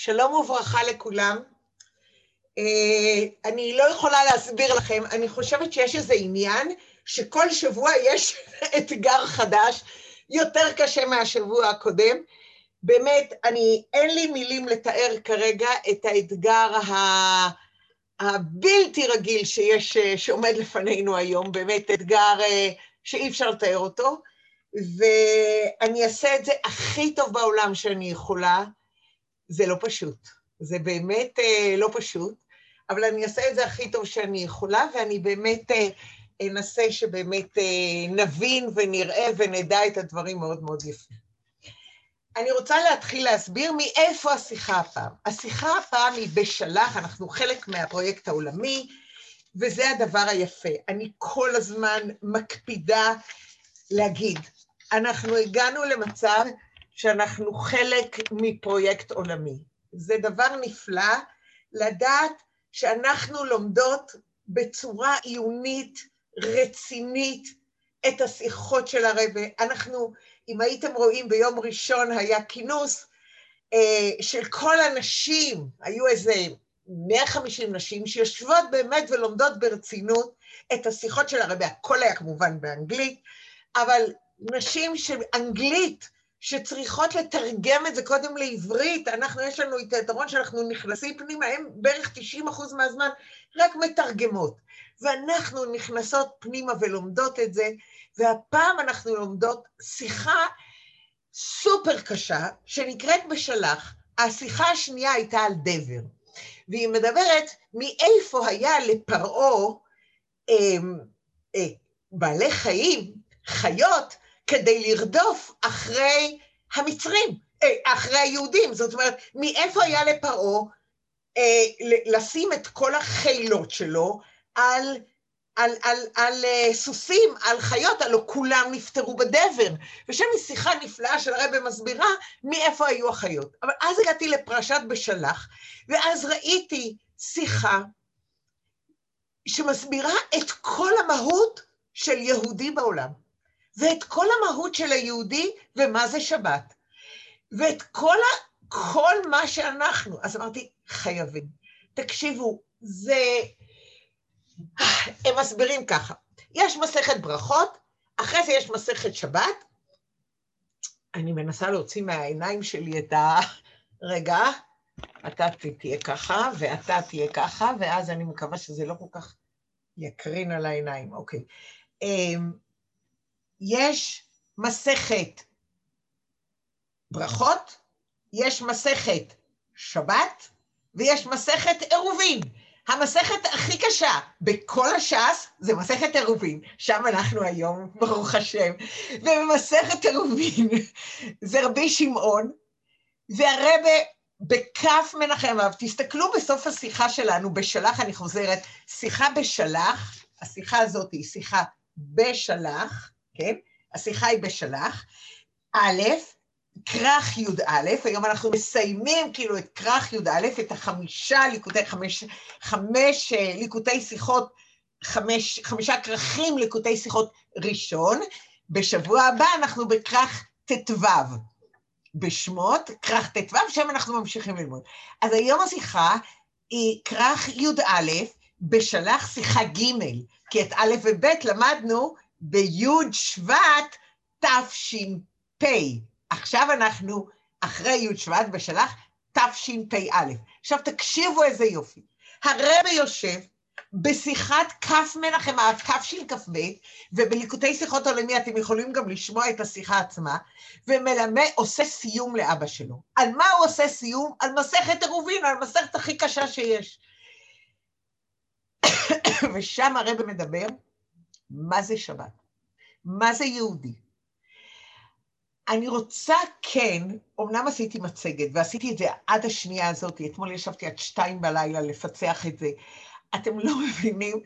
שלום וברכה לכולם. אה, אני לא יכולה להסביר לכם, אני חושבת שיש איזה עניין שכל שבוע יש אתגר חדש, יותר קשה מהשבוע הקודם. באמת, אני, אין לי מילים לתאר כרגע את האתגר הבלתי רגיל שיש, שעומד לפנינו היום, באמת אתגר אה, שאי אפשר לתאר אותו, ואני אעשה את זה הכי טוב בעולם שאני יכולה. זה לא פשוט, זה באמת אה, לא פשוט, אבל אני אעשה את זה הכי טוב שאני יכולה, ואני באמת אה, אנסה שבאמת נבין ונראה ונדע את הדברים מאוד מאוד יפים. אני רוצה להתחיל להסביר מאיפה השיחה הפעם. השיחה הפעם היא בשלח, אנחנו חלק מהפרויקט העולמי, וזה הדבר היפה. אני כל הזמן מקפידה להגיד, אנחנו הגענו למצב שאנחנו חלק מפרויקט עולמי. זה דבר נפלא לדעת שאנחנו לומדות בצורה עיונית, רצינית, את השיחות של הרבה. אנחנו אם הייתם רואים ביום ראשון היה כינוס אה, של כל הנשים, היו איזה 150 נשים שיושבות באמת ולומדות ברצינות את השיחות של הרבי, הכל היה כמובן באנגלית, אבל נשים של אנגלית, שצריכות לתרגם את זה קודם לעברית, אנחנו, יש לנו את היתרון שאנחנו נכנסים פנימה, הם בערך 90 אחוז מהזמן רק מתרגמות. ואנחנו נכנסות פנימה ולומדות את זה, והפעם אנחנו לומדות שיחה סופר קשה, שנקראת בשלח. השיחה השנייה הייתה על דבר, והיא מדברת מאיפה היה לפרעה אה, אה, בעלי חיים, חיות, כדי לרדוף אחרי המצרים, אה, אחרי היהודים. זאת אומרת, מאיפה היה לפרעה אה, לשים את כל החילות שלו על על, על, על uh, סוסים, על חיות, הלוא כולם נפטרו בדבר. ושם היא שיחה נפלאה של הרבי מסבירה מאיפה היו החיות. אבל אז הגעתי לפרשת בשלח, ואז ראיתי שיחה שמסבירה את כל המהות של יהודי בעולם, ואת כל המהות של היהודי ומה זה שבת, ואת כל, ה, כל מה שאנחנו. אז אמרתי, חייבים. תקשיבו, זה... הם מסבירים ככה, יש מסכת ברכות, אחרי זה יש מסכת שבת, אני מנסה להוציא מהעיניים שלי את ה... רגע, אתה תהיה ככה, ואתה תהיה ככה, ואז אני מקווה שזה לא כל כך יקרין על העיניים, אוקיי. אמ, יש מסכת ברכות, יש מסכת שבת, ויש מסכת עירובין. המסכת הכי קשה בכל הש"ס זה מסכת עירובין, שם אנחנו היום, ברוך השם, ובמסכת עירובין זה רבי שמעון, והרבה בכף מנחם אב, תסתכלו בסוף השיחה שלנו, בשלח, אני חוזרת, שיחה בשלח, השיחה הזאת היא שיחה בשלח, כן? השיחה היא בשלח, א', כרך י"א, היום אנחנו מסיימים כאילו את כרך י"א, את החמישה ליקוטי, חמש, חמש אה, ליקוטי שיחות, חמש, חמישה כרכים ליקוטי שיחות ראשון, בשבוע הבא אנחנו בכרך ט"ו, בשמות, כרך ט"ו, שם אנחנו ממשיכים ללמוד. אז היום השיחה היא כרך י"א, בשלח שיחה ג', כי את א' וב' למדנו בי' שבט תש"פ. עכשיו אנחנו אחרי י' שבט בשלח תשפ"א. עכשיו תקשיבו איזה יופי. הרבי יושב בשיחת כף מנחם תשכ"ב, ובליקוטי שיחות עולמי אתם יכולים גם לשמוע את השיחה עצמה, ומלמד, עושה סיום לאבא שלו. על מה הוא עושה סיום? על מסכת עירובין, על המסכת הכי קשה שיש. ושם הרבי מדבר, מה זה שבת? מה זה יהודי? אני רוצה כן, אמנם עשיתי מצגת, ועשיתי את זה עד השנייה הזאת, אתמול ישבתי עד שתיים בלילה לפצח את זה. אתם לא מבינים,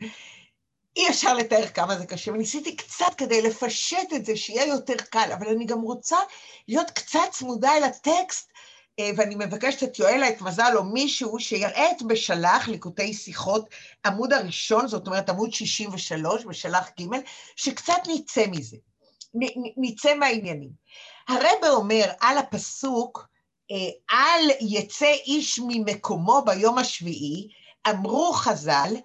אי אפשר לתאר כמה זה קשה, וניסיתי קצת כדי לפשט את זה, שיהיה יותר קל, אבל אני גם רוצה להיות קצת צמודה אל הטקסט, ואני מבקשת את יואלה, את מזל, או מישהו שיראה את בשלח, ליקוטי שיחות, עמוד הראשון, זאת אומרת עמוד 63 בשלח ג', שקצת נצא מזה, נצא מהעניינים. הרבה אומר על הפסוק, אל יצא איש ממקומו ביום השביעי, אמרו חז"ל,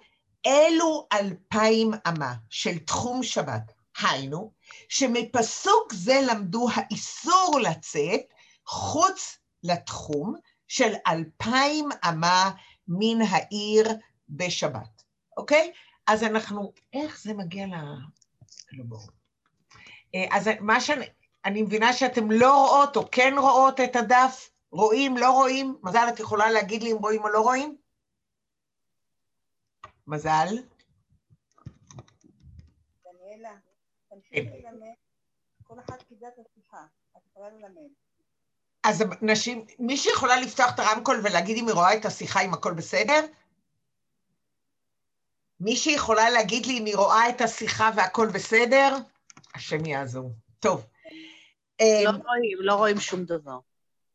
אלו אלפיים אמה של תחום שבת. היינו, שמפסוק זה למדו האיסור לצאת חוץ לתחום של אלפיים אמה מן העיר בשבת, אוקיי? אז אנחנו, איך זה מגיע ל... לא ברור. אה, אז מה שאני, אני מבינה שאתם לא רואות או כן רואות את הדף, רואים, לא רואים? מזל, את יכולה להגיד לי אם רואים או לא רואים? מזל? דניאלה, תמשיכי כן. ללמד, כל אחד קיבל את השיחה, את יכולה ללמד. אז נשים, מישהי יכולה לפתוח את הרמקול ולהגיד אם היא רואה את השיחה, אם הכל בסדר? מישהי יכולה להגיד לי אם היא רואה את השיחה והכל בסדר? השם יעזור. טוב. לא אמ, רואים, לא רואים שום דבר.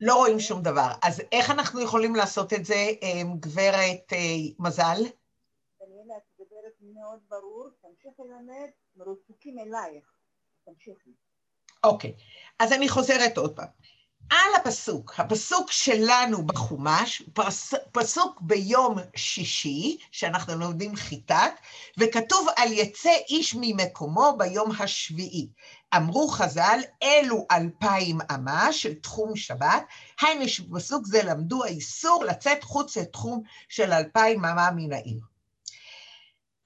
לא רואים שום דבר. אז איך אנחנו יכולים לעשות את זה, אמ, גברת אה, מזל? דניאלה, את מדברת מאוד ברור, תמשיכי ללמד, מרוצקים אלייך. תמשיכי. אוקיי, אז אני חוזרת עוד פעם. על הפסוק, הפסוק שלנו בחומש, פס, פסוק ביום שישי, שאנחנו לומדים חיטת, וכתוב על יצא איש ממקומו ביום השביעי. אמרו חז"ל, אלו אלפיים אמה של תחום שבת, היינו שבפסוק זה למדו האיסור לצאת חוץ לתחום של אלפיים אמה מן העיר.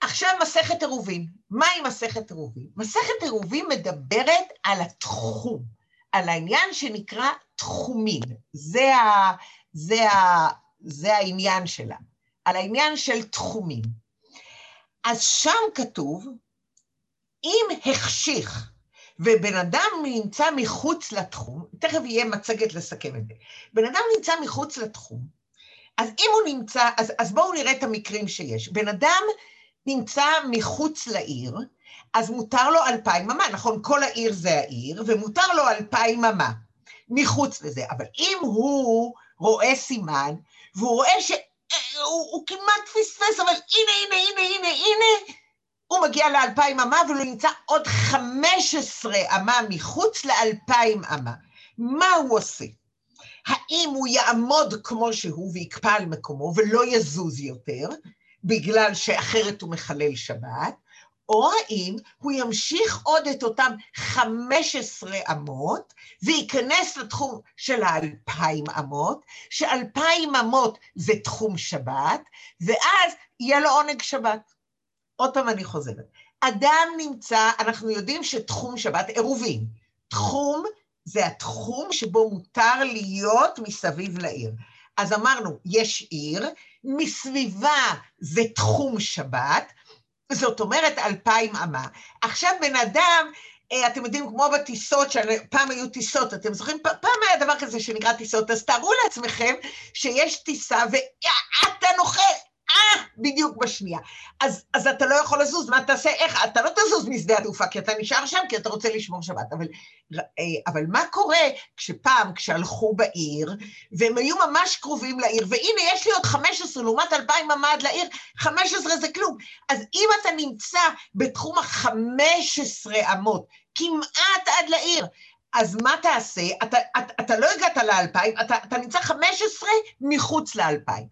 עכשיו מסכת עירובין. מהי מסכת עירובין? מסכת עירובין מדברת על התחום, על העניין שנקרא תחומים. זה, ה, זה, ה, זה העניין שלה, על העניין של תחומים. אז שם כתוב, אם החשיך ובן אדם נמצא מחוץ לתחום, תכף יהיה מצגת לסכם את זה, בן אדם נמצא מחוץ לתחום, אז אם הוא נמצא, אז, אז בואו נראה את המקרים שיש. בן אדם נמצא מחוץ לעיר, אז מותר לו אלפיים אמה, נכון? כל העיר זה העיר, ומותר לו אלפיים אמה מחוץ לזה. אבל אם הוא רואה סימן, והוא רואה שהוא הוא כמעט פספס, אבל הנה, הנה, הנה, הנה, הנה, הוא מגיע לאלפיים אמה, אבל הוא נמצא עוד חמש עשרה אמה מחוץ לאלפיים אמה. מה הוא עושה? האם הוא יעמוד כמו שהוא ויקפא על מקומו ולא יזוז יותר, בגלל שאחרת הוא מחלל שבת, או האם הוא ימשיך עוד את אותם 15 אמות וייכנס לתחום של האלפיים אמות, שאלפיים אמות זה תחום שבת, ואז יהיה לו עונג שבת. עוד פעם אני חוזרת. אדם נמצא, אנחנו יודעים שתחום שבת, עירובין, תחום זה התחום שבו מותר להיות מסביב לעיר. אז אמרנו, יש עיר, מסביבה זה תחום שבת, זאת אומרת אלפיים אמה. עכשיו בן אדם, אה, אתם יודעים, כמו בטיסות, פעם היו טיסות, אתם זוכרים? פעם היה דבר כזה שנקרא טיסות, אז תארו לעצמכם שיש טיסה ואתה נוחת, בדיוק בשנייה. אז, אז אתה לא יכול לזוז, מה תעשה? איך? אתה לא תזוז משדה התעופה, כי אתה נשאר שם, כי אתה רוצה לשמור שבת. אבל, אה, אבל מה קורה כשפעם, כשהלכו בעיר, והם היו ממש קרובים לעיר, והנה, יש לי עוד 15 לעומת 2,000 ממ"ד לעיר, 15 זה כלום. אז אם אתה נמצא בתחום ה-15 אמות, כמעט עד לעיר, אז מה תעשה? אתה, אתה, אתה לא הגעת לאלפיים, אתה, אתה נמצא 15 מחוץ לאלפיים.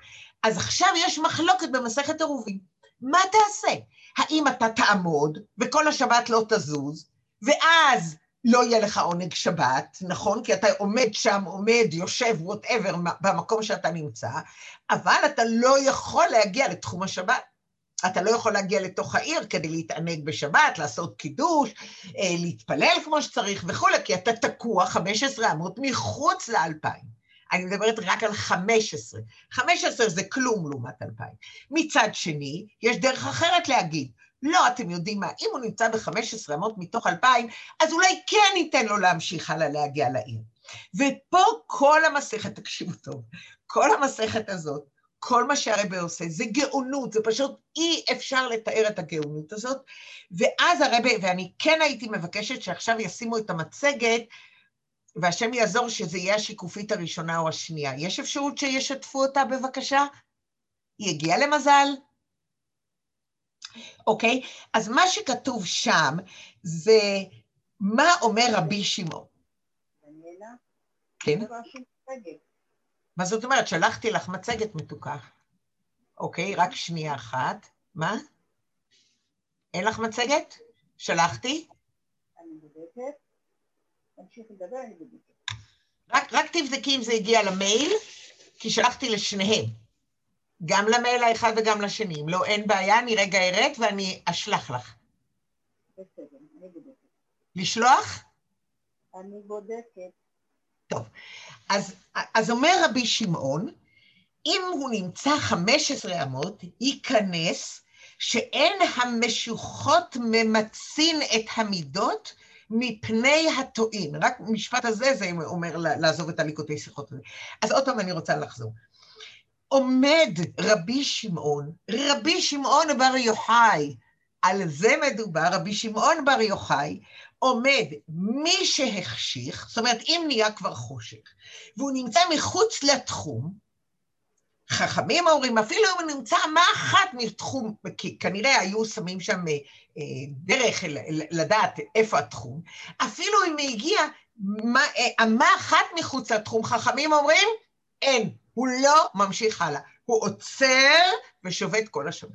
אז עכשיו יש מחלוקת במסכת עירובין. מה תעשה? האם אתה תעמוד וכל השבת לא תזוז, ואז לא יהיה לך עונג שבת, נכון? כי אתה עומד שם, עומד, יושב, וואטאבר, במקום שאתה נמצא, אבל אתה לא יכול להגיע לתחום השבת. אתה לא יכול להגיע לתוך העיר כדי להתענג בשבת, לעשות קידוש, אה, להתפלל כמו שצריך וכולי, כי אתה תקוע 15 אמות מחוץ לאלפיים. אני מדברת רק על 15. 15 זה כלום לעומת 2,000. מצד שני, יש דרך אחרת להגיד, לא, אתם יודעים מה, אם הוא נמצא ב-15 אמות מתוך 2,000, אז אולי כן ניתן לו להמשיך הלאה להגיע לעיר. ופה כל המסכת, תקשיבו טוב, כל המסכת הזאת, כל מה שהרבה עושה, זה גאונות, זה פשוט אי אפשר לתאר את הגאונות הזאת. ואז הרבה, ואני כן הייתי מבקשת שעכשיו ישימו את המצגת, והשם יעזור שזה יהיה השיקופית הראשונה או השנייה. יש אפשרות שישתפו אותה בבקשה? היא הגיעה למזל? אוקיי, אז מה שכתוב שם זה מה אומר רבי שמעון. כן? מה זאת אומרת? שלחתי לך מצגת מתוקה. אוקיי, רק שנייה אחת. מה? אין לך מצגת? שלחתי? תמשיך לדבר, אני בודקת. רק, רק תבדקי אם זה הגיע למייל, כי שלחתי לשניהם. גם למייל האחד וגם לשני. אם לא, אין בעיה, אני רגע ארד ואני אשלח לך. בסדר, אני בודקת. לשלוח? אני בודקת. טוב. אז, אז אומר רבי שמעון, אם הוא נמצא 15 אמות, ייכנס שאין המשוחות ממצין את המידות מפני הטועים. רק משפט הזה, זה אומר לעזוב את הליקוטי שיחות. אז עוד פעם אני רוצה לחזור. עומד רבי שמעון, רבי שמעון בר יוחאי, על זה מדובר, רבי שמעון בר יוחאי, עומד מי שהחשיך, זאת אומרת, אם נהיה כבר חושך, והוא נמצא מחוץ לתחום, חכמים אומרים, אפילו אם הוא נמצא מה אחת מתחום, כי כנראה היו שמים שם אה, דרך לדעת איפה התחום, אפילו אם הגיע מה, אה, מה אחת מחוץ לתחום, חכמים אומרים, אין, הוא לא ממשיך הלאה, הוא עוצר ושובת כל השבת.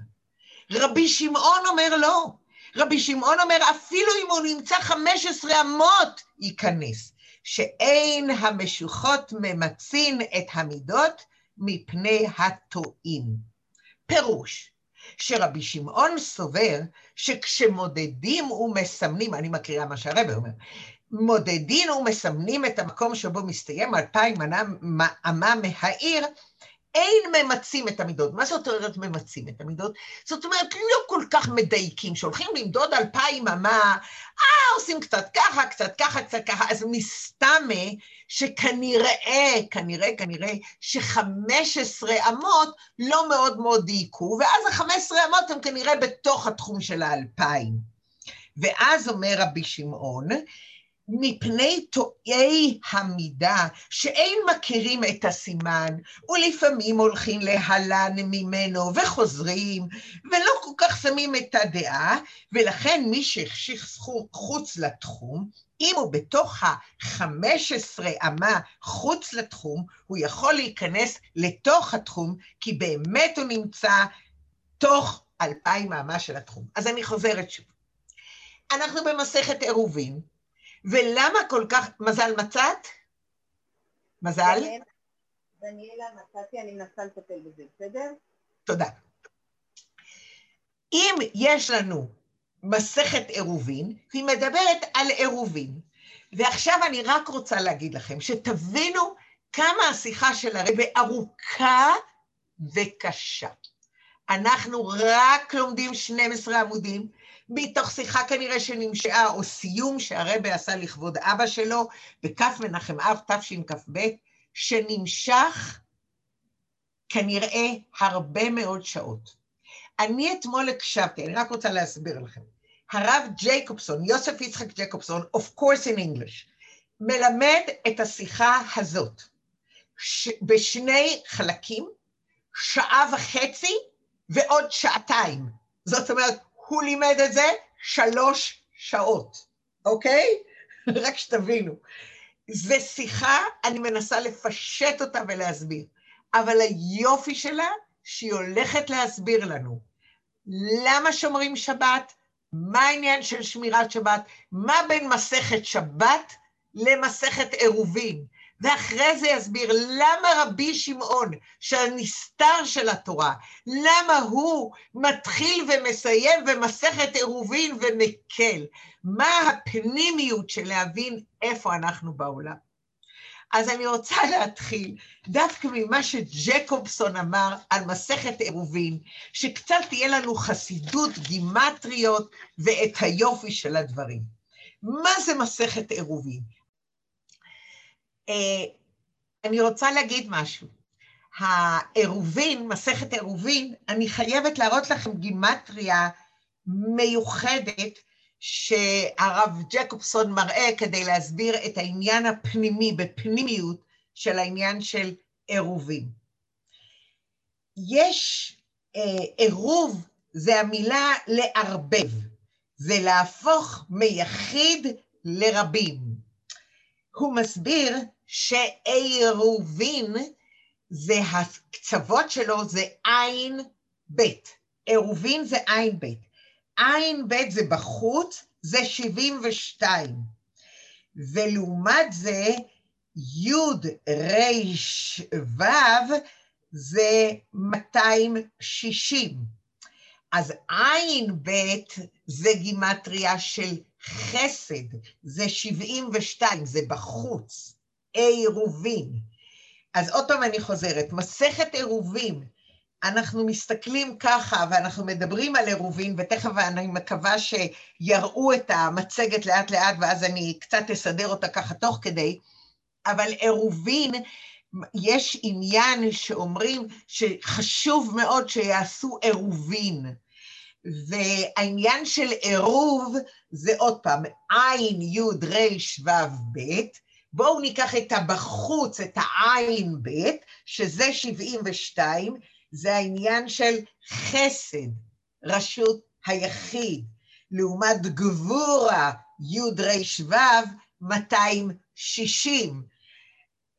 רבי שמעון אומר לא, רבי שמעון אומר, אפילו אם הוא נמצא 15 אמות, ייכנס, שאין המשוחות ממצין את המידות, מפני הטועים. פירוש, שרבי שמעון סובר שכשמודדים ומסמנים, אני מקריאה מה שהרבא אומר, מודדים ומסמנים את המקום שבו מסתיים אלפיים אמה מהעיר, אין ממצים את המידות. מה זאת אומרת ממצים את המידות? זאת אומרת, לא כל כך מדייקים. שהולכים למדוד אלפיים אמה, אה, עושים קצת ככה, קצת ככה, קצת ככה, אז מסתמה שכנראה, כנראה, כנראה, שחמש עשרה אמות לא מאוד מאוד דייקו, ואז החמש עשרה אמות הם כנראה בתוך התחום של האלפיים. ואז אומר רבי שמעון, מפני טועי המידה, שאין מכירים את הסימן, ולפעמים הולכים להלן ממנו וחוזרים, ולא כל כך שמים את הדעה, ולכן מי שהחשיך חוץ לתחום, אם הוא בתוך ה-15 אמה חוץ לתחום, הוא יכול להיכנס לתוך התחום, כי באמת הוא נמצא תוך אלפיים אמה של התחום. אז אני חוזרת שוב. אנחנו במסכת עירובין, ולמה כל כך... מזל מצאת? מזל? דניאלה, מצאתי, אני מנסה לטפל בזה, בסדר? תודה. אם יש לנו מסכת עירובין, היא מדברת על עירובין. ועכשיו אני רק רוצה להגיד לכם, שתבינו כמה השיחה של הרבי ארוכה וקשה. אנחנו רק לומדים 12 עמודים, מתוך שיחה כנראה שנמשאה, או סיום שהרבה עשה לכבוד אבא שלו, בכף מנחם אב תשכ"ב, שנמשך כנראה הרבה מאוד שעות. אני אתמול הקשבתי, אני רק רוצה להסביר לכם. הרב ג'ייקובסון, יוסף יצחק ג'ייקובסון, of course in English, מלמד את השיחה הזאת ש... בשני חלקים, שעה וחצי ועוד שעתיים. זאת אומרת, הוא לימד את זה שלוש שעות, אוקיי? רק שתבינו. זו שיחה, אני מנסה לפשט אותה ולהסביר, אבל היופי שלה, שהיא הולכת להסביר לנו למה שומרים שבת, מה העניין של שמירת שבת, מה בין מסכת שבת למסכת עירובין. ואחרי זה יסביר למה רבי שמעון, שהנסתר של התורה, למה הוא מתחיל ומסיים במסכת עירובין ומקל. מה הפנימיות של להבין איפה אנחנו בעולם. אז אני רוצה להתחיל דווקא ממה שג'קובסון אמר על מסכת עירובין, שקצת תהיה לנו חסידות, גימטריות ואת היופי של הדברים. מה זה מסכת עירובין? אה, אני רוצה להגיד משהו. העירובין, מסכת עירובין, אני חייבת להראות לכם גימטריה מיוחדת שהרב ג'קובסון מראה כדי להסביר את העניין הפנימי, בפנימיות של העניין של עירובין. יש אה, עירוב, זה המילה לערבב, זה להפוך מיחיד לרבים. הוא מסביר שעירובין זה הקצוות שלו זה עין בית. עירובין זה עין בית. עין בית זה בחוץ, זה 72. ולעומת זה, י' ריש ו' זה 260. אז עין בית זה גימטריה של חסד, זה 72, זה בחוץ, עירובין. אז עוד פעם אני חוזרת, מסכת עירובין, אנחנו מסתכלים ככה ואנחנו מדברים על עירובין, ותכף אני מקווה שיראו את המצגת לאט לאט ואז אני קצת אסדר אותה ככה תוך כדי, אבל עירובין, יש עניין שאומרים שחשוב מאוד שיעשו עירובין. והעניין של עירוב זה עוד פעם, עין, י', ר', ו', ב', בואו ניקח את הבחוץ, את העין ב', שזה 72, זה העניין של חסד, רשות היחיד, לעומת גבורה, י' ר' ו', 260.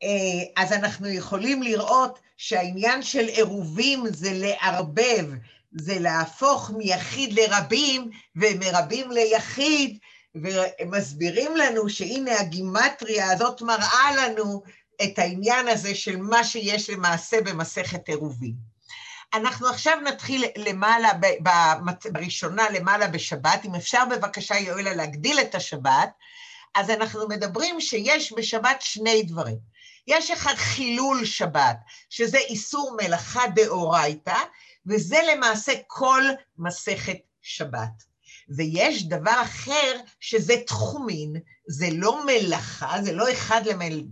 אה, אז אנחנו יכולים לראות שהעניין של עירובים זה לערבב, זה להפוך מיחיד לרבים ומרבים ליחיד, ומסבירים לנו שהנה הגימטריה הזאת מראה לנו את העניין הזה של מה שיש למעשה במסכת עירובים. אנחנו עכשיו נתחיל למעלה, בראשונה למעלה בשבת, אם אפשר בבקשה יואלה להגדיל את השבת, אז אנחנו מדברים שיש בשבת שני דברים. יש אחד חילול שבת, שזה איסור מלאכה דאורייתא, וזה למעשה כל מסכת שבת. ויש דבר אחר שזה תחומין, זה לא מלאכה, זה לא אחד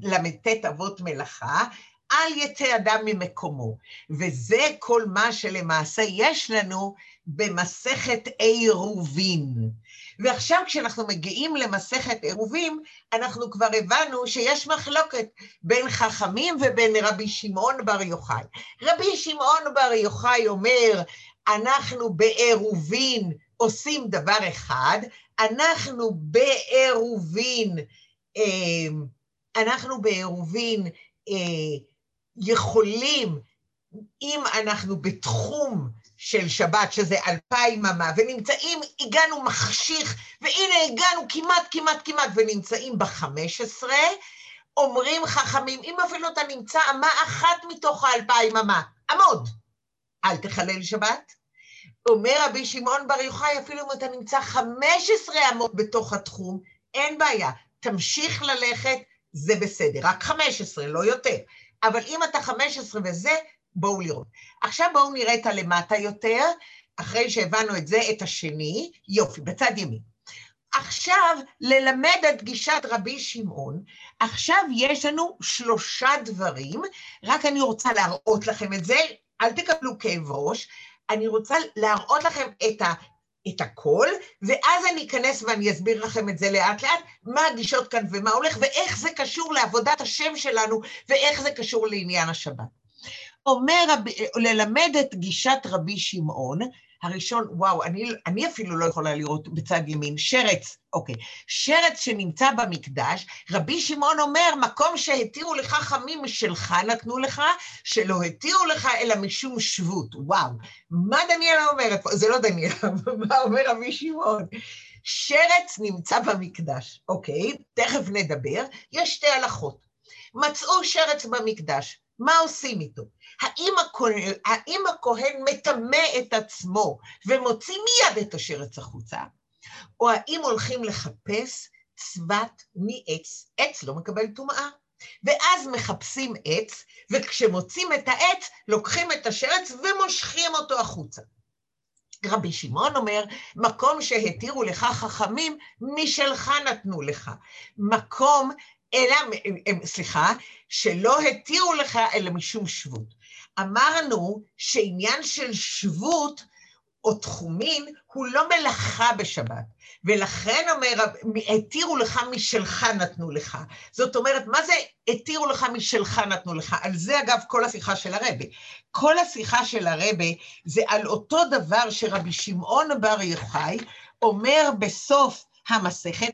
ל"ט אבות מלאכה, אל יצא אדם ממקומו. וזה כל מה שלמעשה יש לנו במסכת עירובין. ועכשיו כשאנחנו מגיעים למסכת עירובים, אנחנו כבר הבנו שיש מחלוקת בין חכמים ובין רבי שמעון בר יוחאי. רבי שמעון בר יוחאי אומר, אנחנו בעירובין עושים דבר אחד, אנחנו בעירובין, אה, אנחנו בעירובין אה, יכולים, אם אנחנו בתחום של שבת, שזה אלפיים אמה, ונמצאים, הגענו מחשיך, והנה הגענו כמעט, כמעט, כמעט, ונמצאים בחמש עשרה, אומרים חכמים, אם אפילו אתה נמצא אמה אחת מתוך האלפיים אמה, עמוד, אל תחלל שבת. אומר רבי שמעון בר יוחאי, אפילו אם אתה נמצא חמש עשרה אמות בתוך התחום, אין בעיה, תמשיך ללכת, זה בסדר, רק חמש עשרה, לא יותר. אבל אם אתה חמש עשרה וזה, בואו לראות. עכשיו בואו נראה את הלמטה יותר, אחרי שהבנו את זה, את השני, יופי, בצד ימין. עכשיו, ללמד את גישת רבי שמעון, עכשיו יש לנו שלושה דברים, רק אני רוצה להראות לכם את זה, אל תקבלו כאב ראש, אני רוצה להראות לכם את, ה, את הכל, ואז אני אכנס ואני אסביר לכם את זה לאט לאט, מה הגישות כאן ומה הולך, ואיך זה קשור לעבודת השם שלנו, ואיך זה קשור לעניין השבת. אומר, ללמד את גישת רבי שמעון, הראשון, וואו, אני, אני אפילו לא יכולה לראות בצד ימין, שרץ, אוקיי, שרץ שנמצא במקדש, רבי שמעון אומר, מקום שהתירו לך חמים משלך נתנו לך, שלא התירו לך אלא משום שבות, וואו, מה דניאלה אומרת פה? זה לא דניאלה, מה אומר רבי שמעון? שרץ נמצא במקדש, אוקיי, תכף נדבר, יש שתי הלכות. מצאו שרץ במקדש, מה עושים איתו? האם הכהן, מטמא את עצמו ומוציא מיד את השרץ החוצה, או האם הולכים לחפש צבת מעץ? עץ לא מקבל טומאה. ואז מחפשים עץ, וכשמוצאים את העץ, לוקחים את השרץ ומושכים אותו החוצה. רבי שמעון אומר, מקום שהתירו לך חכמים, משלך נתנו לך. מקום אלא, סליחה, שלא התירו לך אלא משום שבות. אמרנו שעניין של שבות או תחומין הוא לא מלאכה בשבת, ולכן אומר, התירו לך משלך נתנו לך. זאת אומרת, מה זה התירו לך משלך נתנו לך? על זה אגב כל השיחה של הרבי. כל השיחה של הרבי זה על אותו דבר שרבי שמעון בר יוחאי אומר בסוף המסכת,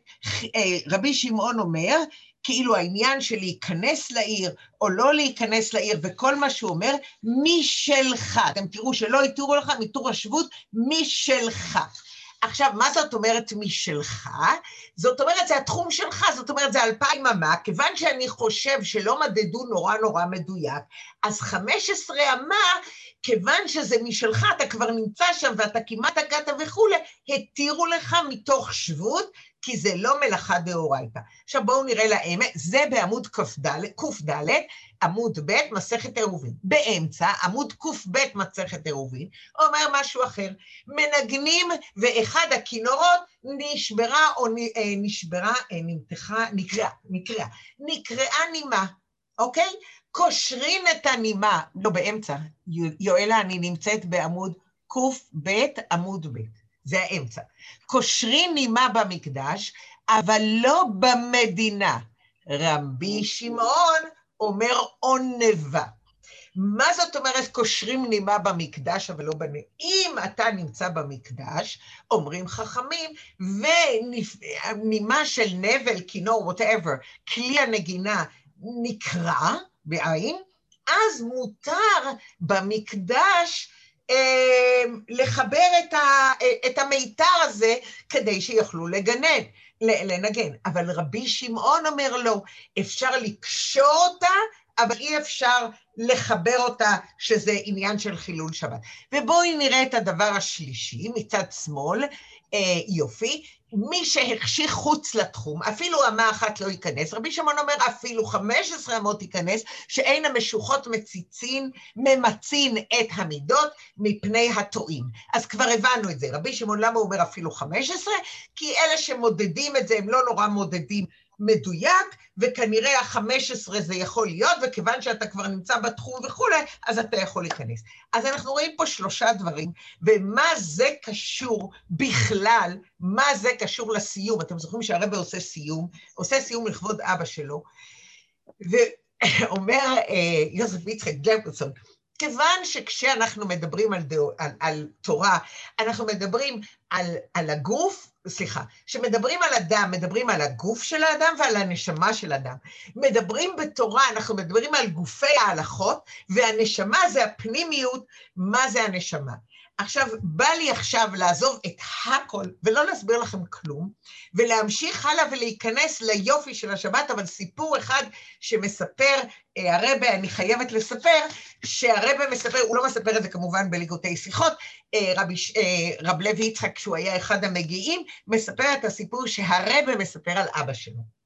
אה, רבי שמעון אומר, כאילו העניין של להיכנס לעיר או לא להיכנס לעיר, וכל מה שהוא אומר, משלך. אתם תראו שלא התירו לך מתור השבות, משלך. עכשיו, מה זאת אומרת משלך? זאת אומרת, זה התחום שלך, זאת אומרת, זה אלפיים אמה, כיוון שאני חושב שלא מדדו נורא נורא מדויק, אז חמש עשרה אמה, כיוון שזה משלך, אתה כבר נמצא שם ואתה כמעט הגעת וכולי, התירו לך מתוך שבות, כי זה לא מלאכה דאורייתא. עכשיו בואו נראה לאמת, זה בעמוד קד, עמוד ב', מסכת עירובין. באמצע, עמוד קב, מסכת עירובין, אומר משהו אחר. מנגנים ואחד הכינורות נשברה או אה, נשברה, אה, נמתחה, נקרעה, נקרעה, נקרעה נימה, אוקיי? קושרים את הנימה, לא באמצע, יואלה, אני נמצאת בעמוד קב, עמוד ב'. זה האמצע. קושרים נימה במקדש, אבל לא במדינה. רבי שמעון אומר עונבה. מה זאת אומרת קושרים נימה במקדש, אבל לא בנ... אם אתה נמצא במקדש, אומרים חכמים, ונימה של נבל, כינור, וואטאבר, כלי הנגינה נקרע בעין, אז מותר במקדש לחבר את, ה, את המיתר הזה כדי שיוכלו לגנן, לנגן. אבל רבי שמעון אומר לו, אפשר לקשור אותה, אבל אי אפשר לחבר אותה, שזה עניין של חילול שבת. ובואי נראה את הדבר השלישי, מצד שמאל, אה, יופי, מי שהחשיך חוץ לתחום, אפילו אמה אחת לא ייכנס, רבי שמעון אומר אפילו חמש עשרה אמות ייכנס, שאין המשוחות מציצין, ממצין את המידות מפני הטועים. אז כבר הבנו את זה. רבי שמעון, למה הוא אומר אפילו חמש עשרה? כי אלה שמודדים את זה, הם לא נורא מודדים מדויק, וכנראה החמש עשרה זה יכול להיות, וכיוון שאתה כבר נמצא בתחום וכולי, אז אתה יכול להיכנס. אז אנחנו רואים פה שלושה דברים, ומה זה קשור בכלל, מה זה קשור לסיום? אתם זוכרים שהרבא עושה סיום, עושה סיום לכבוד אבא שלו, ואומר אה, יוסף יצחק גלפרסון, כיוון שכשאנחנו מדברים על, דו, על, על תורה, אנחנו מדברים על, על הגוף, סליחה, כשמדברים על אדם, מדברים על הגוף של האדם ועל הנשמה של אדם. מדברים בתורה, אנחנו מדברים על גופי ההלכות, והנשמה זה הפנימיות, מה זה הנשמה. עכשיו, בא לי עכשיו לעזוב את הכל ולא להסביר לכם כלום, ולהמשיך הלאה ולהיכנס ליופי של השבת, אבל סיפור אחד שמספר, אה, הרבה, אני חייבת לספר, שהרבה מספר, הוא לא מספר את זה כמובן בליגותי שיחות, אה, רבי, אה, רב לוי יצחק, כשהוא היה אחד המגיעים, מספר את הסיפור שהרבה מספר על אבא שלו.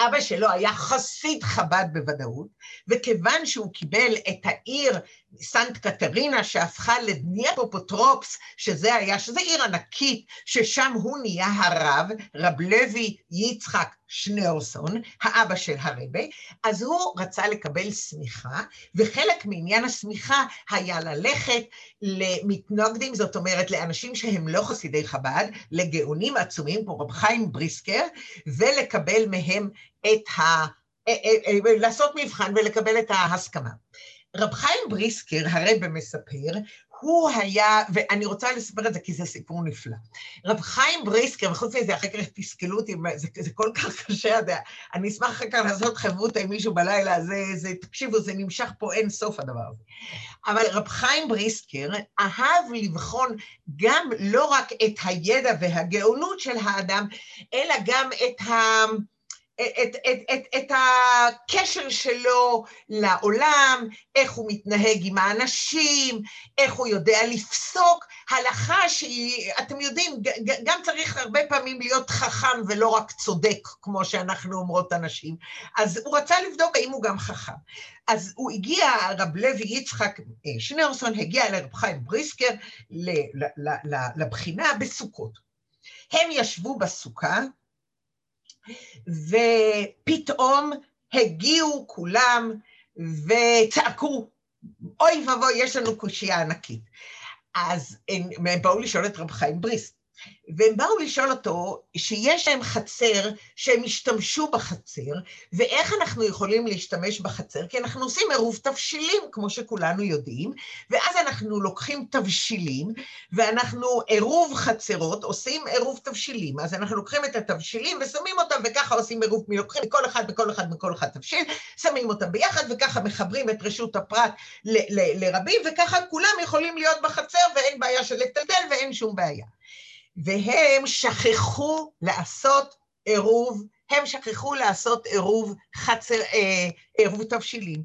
אבא שלו היה חסיד חב"ד בוודאות, וכיוון שהוא קיבל את העיר סנט קטרינה שהפכה לדניאפופוטרופס, שזה היה, שזה עיר ענקית, ששם הוא נהיה הרב, רב לוי יצחק שניאורסון, האבא של הרבה, אז הוא רצה לקבל סמיכה, וחלק מעניין הסמיכה היה ללכת למתנגדים, זאת אומרת לאנשים שהם לא חסידי חב"ד, לגאונים עצומים כמו רב חיים בריסקר, ולקבל מהם את ה... אה, אה, אה, לעשות מבחן ולקבל את ההסכמה. רב חיים בריסקר, הרבה מספר, הוא היה, ואני רוצה לספר את זה כי זה סיפור נפלא. רב חיים בריסקר, וחוץ מזה, אחר כך תסכלו אותי, זה, זה כל כך קשה, אני אשמח אחר כך לעשות חברותא עם מישהו בלילה, זה, זה, תקשיבו, זה נמשך פה אין סוף הדבר הזה. אבל רב חיים בריסקר אהב לבחון גם לא רק את הידע והגאונות של האדם, אלא גם את ה... את, את, את, את הקשר שלו לעולם, איך הוא מתנהג עם האנשים, איך הוא יודע לפסוק, הלכה שהיא, אתם יודעים, גם צריך הרבה פעמים להיות חכם ולא רק צודק, כמו שאנחנו אומרות אנשים. אז הוא רצה לבדוק האם הוא גם חכם. אז הוא הגיע, רב לוי יצחק אה, שניאורסון הגיע לרב חיים בריסקר לבחינה בסוכות. הם ישבו בסוכה, ופתאום הגיעו כולם וצעקו, אוי ואבוי, יש לנו קושייה ענקית. אז הם, באו לשאול את רב חיים בריס, והם באו לשאול אותו שיש להם חצר, שהם השתמשו בחצר, ואיך אנחנו יכולים להשתמש בחצר? כי אנחנו עושים עירוב תבשילים, כמו שכולנו יודעים, ואז אנחנו לוקחים תבשילים, ואנחנו עירוב חצרות, עושים עירוב תבשילים. אז אנחנו לוקחים את התבשילים ושמים אותם, וככה עושים עירוב, לוקחים מכל אחד וכל אחד מכל אחד תבשיל, שמים אותם ביחד, וככה מחברים את רשות הפרט לרבים, וככה כולם יכולים להיות בחצר, ואין בעיה של לטלטל ואין שום בעיה. והם שכחו לעשות עירוב, הם שכחו לעשות עירוב חצר, אה, עירוב תבשילים.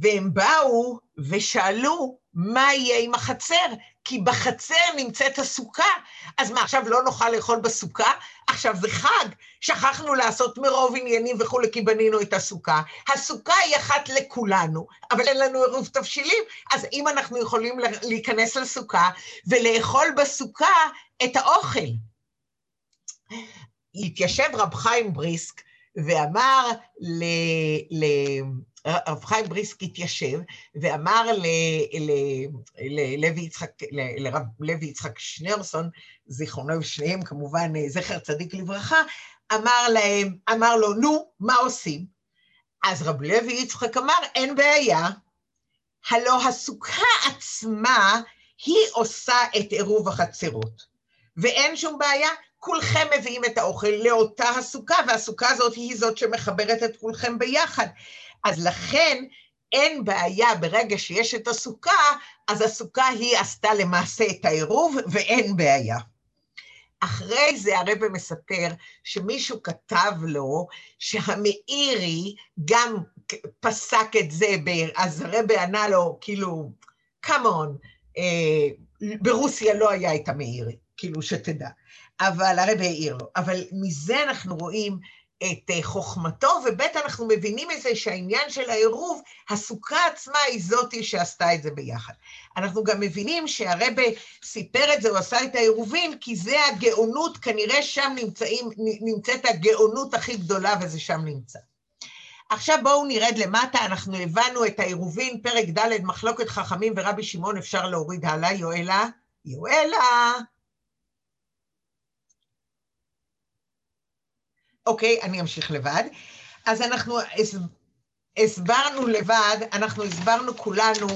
והם באו ושאלו מה יהיה עם החצר, כי בחצר נמצאת הסוכה. אז מה, עכשיו לא נוכל לאכול בסוכה? עכשיו זה חג, שכחנו לעשות מרוב עניינים וכולי, כי בנינו את הסוכה. הסוכה היא אחת לכולנו, אבל אין לנו עירוב תבשילים, אז אם אנחנו יכולים להיכנס לסוכה ולאכול בסוכה את האוכל. התיישב רב חיים בריסק ואמר ל... ל... רב חיים בריסק התיישב ואמר ללוי יצחק, לרב לוי יצחק שניאורסון, זיכרונו ושניהם כמובן זכר צדיק לברכה, אמר להם, אמר לו, נו, מה עושים? אז רב לוי יצחק אמר, אין בעיה, הלא הסוכה עצמה היא עושה את עירוב החצרות. ואין שום בעיה, כולכם מביאים את האוכל לאותה הסוכה, והסוכה הזאת היא זאת שמחברת את כולכם ביחד. אז לכן אין בעיה ברגע שיש את הסוכה, אז הסוכה היא עשתה למעשה את העירוב ואין בעיה. אחרי זה הרב מספר שמישהו כתב לו שהמאירי גם פסק את זה, אז הרב ענה לו, כאילו, כמון, אה, ברוסיה לא היה את המאירי, כאילו שתדע. אבל הרב העיר לו. אבל מזה אנחנו רואים את אה, חוכמתו, וב' אנחנו מבינים את זה שהעניין של העירוב, הסוכה עצמה היא זאתי שעשתה את זה ביחד. אנחנו גם מבינים שהרבה סיפר את זה, הוא עשה את העירובין, כי זה הגאונות, כנראה שם נמצאים, נמצאת הגאונות הכי גדולה, וזה שם נמצא. עכשיו בואו נרד למטה, אנחנו הבנו את העירובין, פרק ד', מחלוקת חכמים ורבי שמעון, אפשר להוריד הלאה, יואלה? יואלה. אוקיי, אני אמשיך לבד. אז אנחנו הסברנו לבד, אנחנו הסברנו כולנו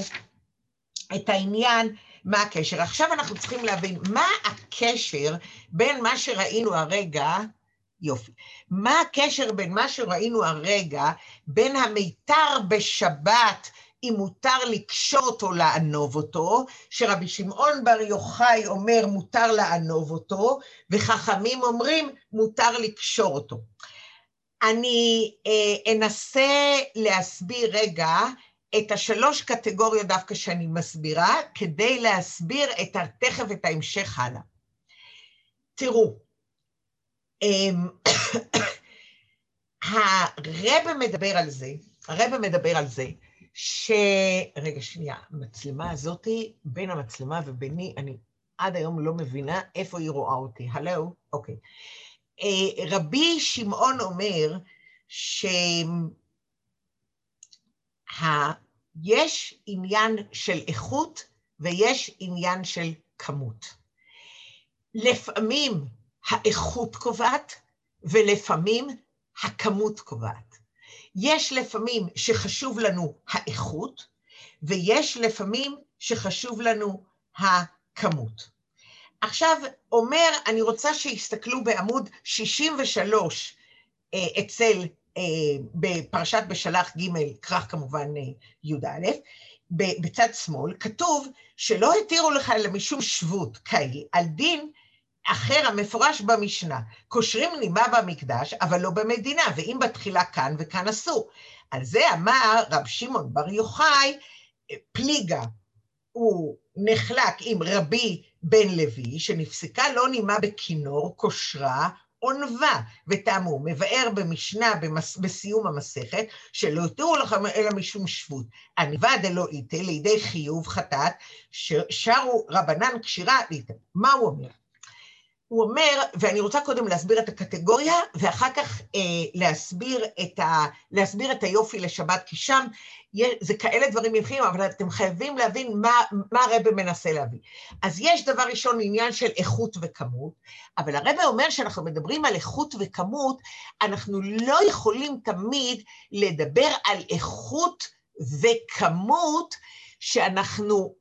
את העניין, מה הקשר. עכשיו אנחנו צריכים להבין מה הקשר בין מה שראינו הרגע, יופי, מה הקשר בין מה שראינו הרגע, בין המיתר בשבת, אם מותר לקשור אותו, לענוב אותו, שרבי שמעון בר יוחאי אומר מותר לענוב אותו, וחכמים אומרים מותר לקשור אותו. אני אה, אנסה להסביר רגע את השלוש קטגוריות דווקא שאני מסבירה, כדי להסביר את תכף את ההמשך הלאה. תראו, אה, הרב מדבר על זה, הרב מדבר על זה, ש... רגע, שנייה, המצלמה הזאתי, בין המצלמה וביני, אני עד היום לא מבינה איפה היא רואה אותי. הלו? אוקיי. אה, רבי שמעון אומר שיש עניין של איכות ויש עניין של כמות. לפעמים האיכות קובעת ולפעמים הכמות קובעת. יש לפעמים שחשוב לנו האיכות, ויש לפעמים שחשוב לנו הכמות. עכשיו, אומר, אני רוצה שיסתכלו בעמוד 63 אה, אצל, אה, בפרשת בשלח ג', כרך כמובן אה, י"א, בצד שמאל, כתוב שלא התירו לך משום שבות כאי, על דין אחר המפורש במשנה, קושרים נימה במקדש, אבל לא במדינה, ואם בתחילה כאן וכאן אסור. על זה אמר רב שמעון בר יוחאי, פליגה, הוא נחלק עם רבי בן לוי, שנפסקה לא נימה בכינור, קושרה, עונבה, וטעמו, מבאר במשנה במס, בסיום המסכת, שלא יתירו לכם אלא משום שבות. עניבה דלא איתה לידי חיוב חטאת, שרו רבנן כשירה ליתה. מה הוא אומר? הוא אומר, ואני רוצה קודם להסביר את הקטגוריה, ואחר כך אה, להסביר, את ה, להסביר את היופי לשבת, כי שם זה כאלה דברים יפים, אבל אתם חייבים להבין מה, מה הרבה מנסה להביא. אז יש דבר ראשון עניין של איכות וכמות, אבל הרבה אומר שאנחנו מדברים על איכות וכמות, אנחנו לא יכולים תמיד לדבר על איכות וכמות שאנחנו,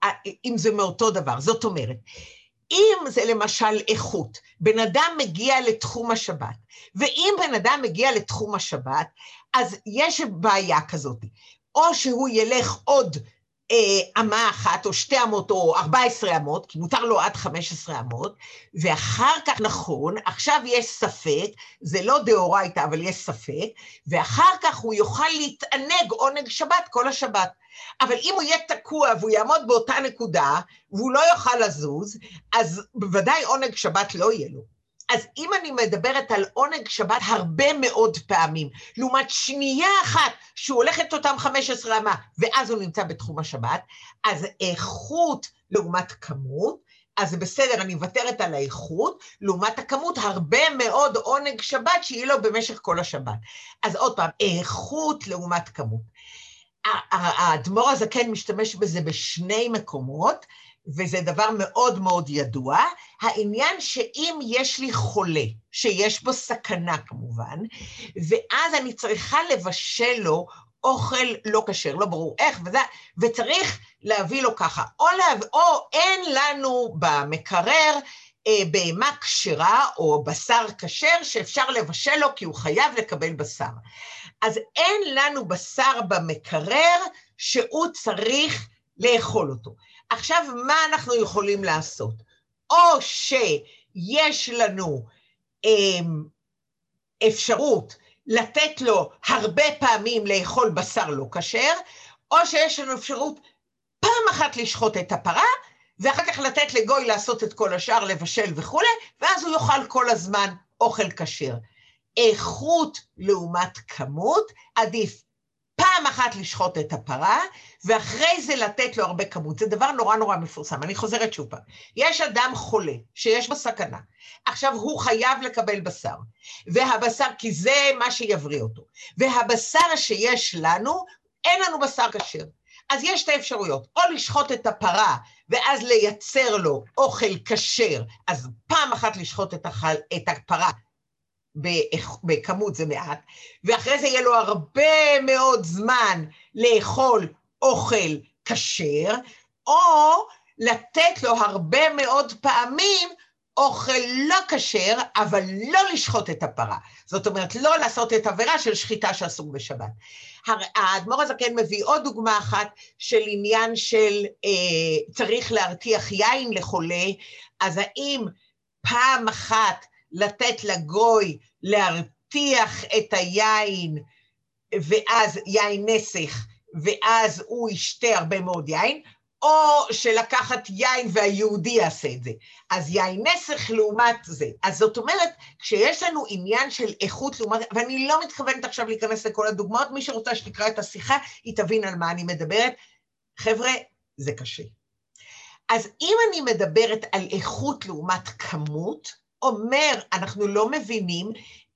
אם זה מאותו דבר. זאת אומרת, אם זה למשל איכות, בן אדם מגיע לתחום השבת, ואם בן אדם מגיע לתחום השבת, אז יש בעיה כזאת. או שהוא ילך עוד אמה אחת, או שתי אמות, או 14 אמות, כי מותר לו עד 15 אמות, ואחר כך, נכון, עכשיו יש ספק, זה לא דאורייתא, אבל יש ספק, ואחר כך הוא יוכל להתענג עונג שבת כל השבת. אבל אם הוא יהיה תקוע והוא יעמוד באותה נקודה, והוא לא יוכל לזוז, אז בוודאי עונג שבת לא יהיה לו. אז אם אני מדברת על עונג שבת הרבה מאוד פעמים, לעומת שנייה אחת שהוא הולך את אותם 15 אמה, ואז הוא נמצא בתחום השבת, אז איכות לעומת כמות, אז בסדר, אני מוותרת על האיכות, לעומת הכמות, הרבה מאוד עונג שבת שיהיה לו במשך כל השבת. אז עוד פעם, איכות לעומת כמות. האדמו"ר הזקן משתמש בזה בשני מקומות, וזה דבר מאוד מאוד ידוע, העניין שאם יש לי חולה, שיש בו סכנה כמובן, ואז אני צריכה לבשל לו אוכל לא כשר, לא ברור איך, וזה, וצריך להביא לו ככה, או, להביא, או אין לנו במקרר אה, בהמה כשרה או בשר כשר שאפשר לבשל לו כי הוא חייב לקבל בשר. אז אין לנו בשר במקרר שהוא צריך לאכול אותו. עכשיו, מה אנחנו יכולים לעשות? או שיש לנו אה, אפשרות לתת לו הרבה פעמים לאכול בשר לא כשר, או שיש לנו אפשרות פעם אחת לשחוט את הפרה, ואחר כך לתת לגוי לעשות את כל השאר, לבשל וכולי, ואז הוא יאכל כל הזמן אוכל כשר. איכות לעומת כמות, עדיף פעם אחת לשחוט את הפרה, ואחרי זה לתת לו הרבה כמות. זה דבר נורא נורא מפורסם. אני חוזרת שוב פעם. יש אדם חולה, שיש בו סכנה. עכשיו, הוא חייב לקבל בשר. והבשר, כי זה מה שיבריא אותו. והבשר שיש לנו, אין לנו בשר כשר. אז יש שתי אפשרויות, או לשחוט את הפרה ואז לייצר לו אוכל כשר, אז פעם אחת לשחוט את, החל, את הפרה בכמות זה מעט, ואחרי זה יהיה לו הרבה מאוד זמן לאכול אוכל כשר, או לתת לו הרבה מאוד פעמים אוכל לא כשר, אבל לא לשחוט את הפרה. זאת אומרת, לא לעשות את עבירה של שחיטה שאסור בשבת. האדמו"ר הזקן מביא עוד דוגמה אחת של עניין של אה, צריך להרתיח יין לחולה, אז האם פעם אחת לתת לגוי להרתיח את היין, ואז יין נסך, ואז הוא ישתה הרבה מאוד יין, או שלקחת יין והיהודי יעשה את זה. אז יין נסך לעומת זה. אז זאת אומרת, כשיש לנו עניין של איכות לעומת, ואני לא מתכוונת עכשיו להיכנס לכל הדוגמאות, מי שרוצה שתקרא את השיחה, היא תבין על מה אני מדברת. חבר'ה, זה קשה. אז אם אני מדברת על איכות לעומת כמות, אומר, אנחנו לא מבינים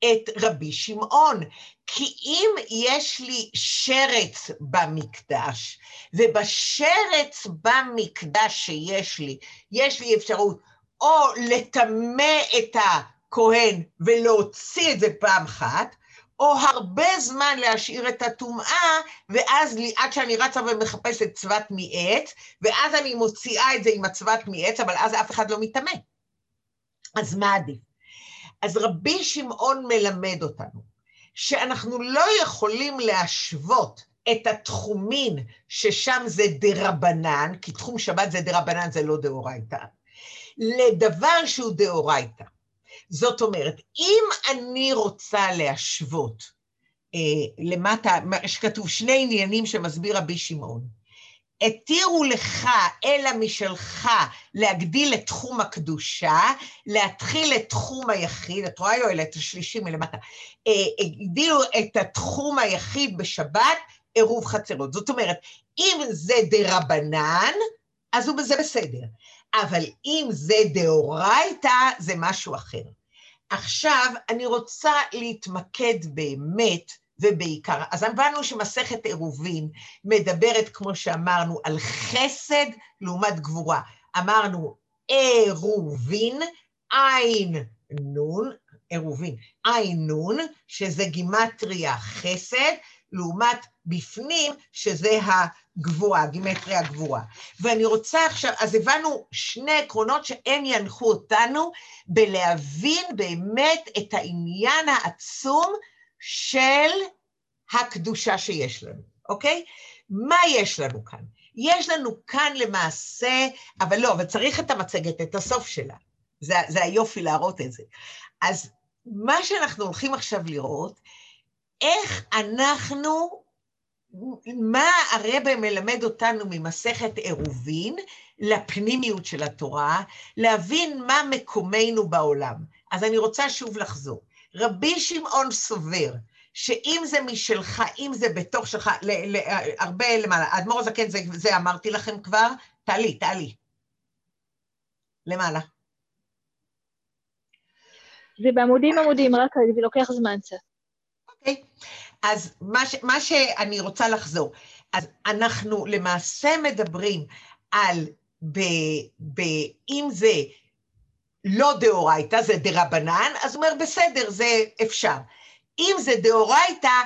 את רבי שמעון, כי אם יש לי שרץ במקדש, ובשרץ במקדש שיש לי, יש לי אפשרות או לטמא את הכהן ולהוציא את זה פעם אחת, או הרבה זמן להשאיר את הטומאה, ואז לי, עד שאני רצה ומחפשת צבת מעץ, ואז אני מוציאה את זה עם הצבת מעץ, אבל אז אף אחד לא מטמא. אז מה עדיף? אז רבי שמעון מלמד אותנו שאנחנו לא יכולים להשוות את התחומין ששם זה דרבנן, כי תחום שבת זה דרבנן, זה לא דאורייתא, לדבר שהוא דאורייתא. זאת אומרת, אם אני רוצה להשוות אה, למטה, שכתוב שני עניינים שמסביר רבי שמעון, התירו לך, אלא משלך, להגדיל את תחום הקדושה, להתחיל את תחום היחיד, את רואה יואל, את השלישי מלמטה, אה, הגדילו את התחום היחיד בשבת, עירוב חצרות. זאת אומרת, אם זה דה רבנן, אז הוא בזה בסדר. אבל אם זה דאורייתא, זה משהו אחר. עכשיו, אני רוצה להתמקד באמת ובעיקר, אז הבנו שמסכת עירובין מדברת, כמו שאמרנו, על חסד לעומת גבורה. אמרנו עירובין, עין נון, עירובין, עין נון, שזה גימטריה חסד, לעומת בפנים, שזה הגבוהה, גימטריה הגבוהה. ואני רוצה עכשיו, אז הבנו שני עקרונות שהם ינחו אותנו בלהבין באמת את העניין העצום של הקדושה שיש לנו, אוקיי? מה יש לנו כאן? יש לנו כאן למעשה, אבל לא, אבל צריך את המצגת, את הסוף שלה. זה, זה היופי להראות את זה. אז מה שאנחנו הולכים עכשיו לראות, איך אנחנו, מה הרבה מלמד אותנו ממסכת עירובין לפנימיות של התורה, להבין מה מקומנו בעולם. אז אני רוצה שוב לחזור. רבי שמעון סובר שאם זה משלך, אם זה בתוך שלך, ל, ל, הרבה למעלה, אדמו"ר הזקן, זה, זה אמרתי לכם כבר, תעלי, תעלי. למעלה. זה בעמודים עמודים, רק זה לוקח זמן קצת. אוקיי, אז מה, ש, מה שאני רוצה לחזור, אז אנחנו למעשה מדברים על, ב, ב, אם זה לא דאורייתא, זה דרבנן, אז הוא אומר, בסדר, זה אפשר. אם זה דאורייתא,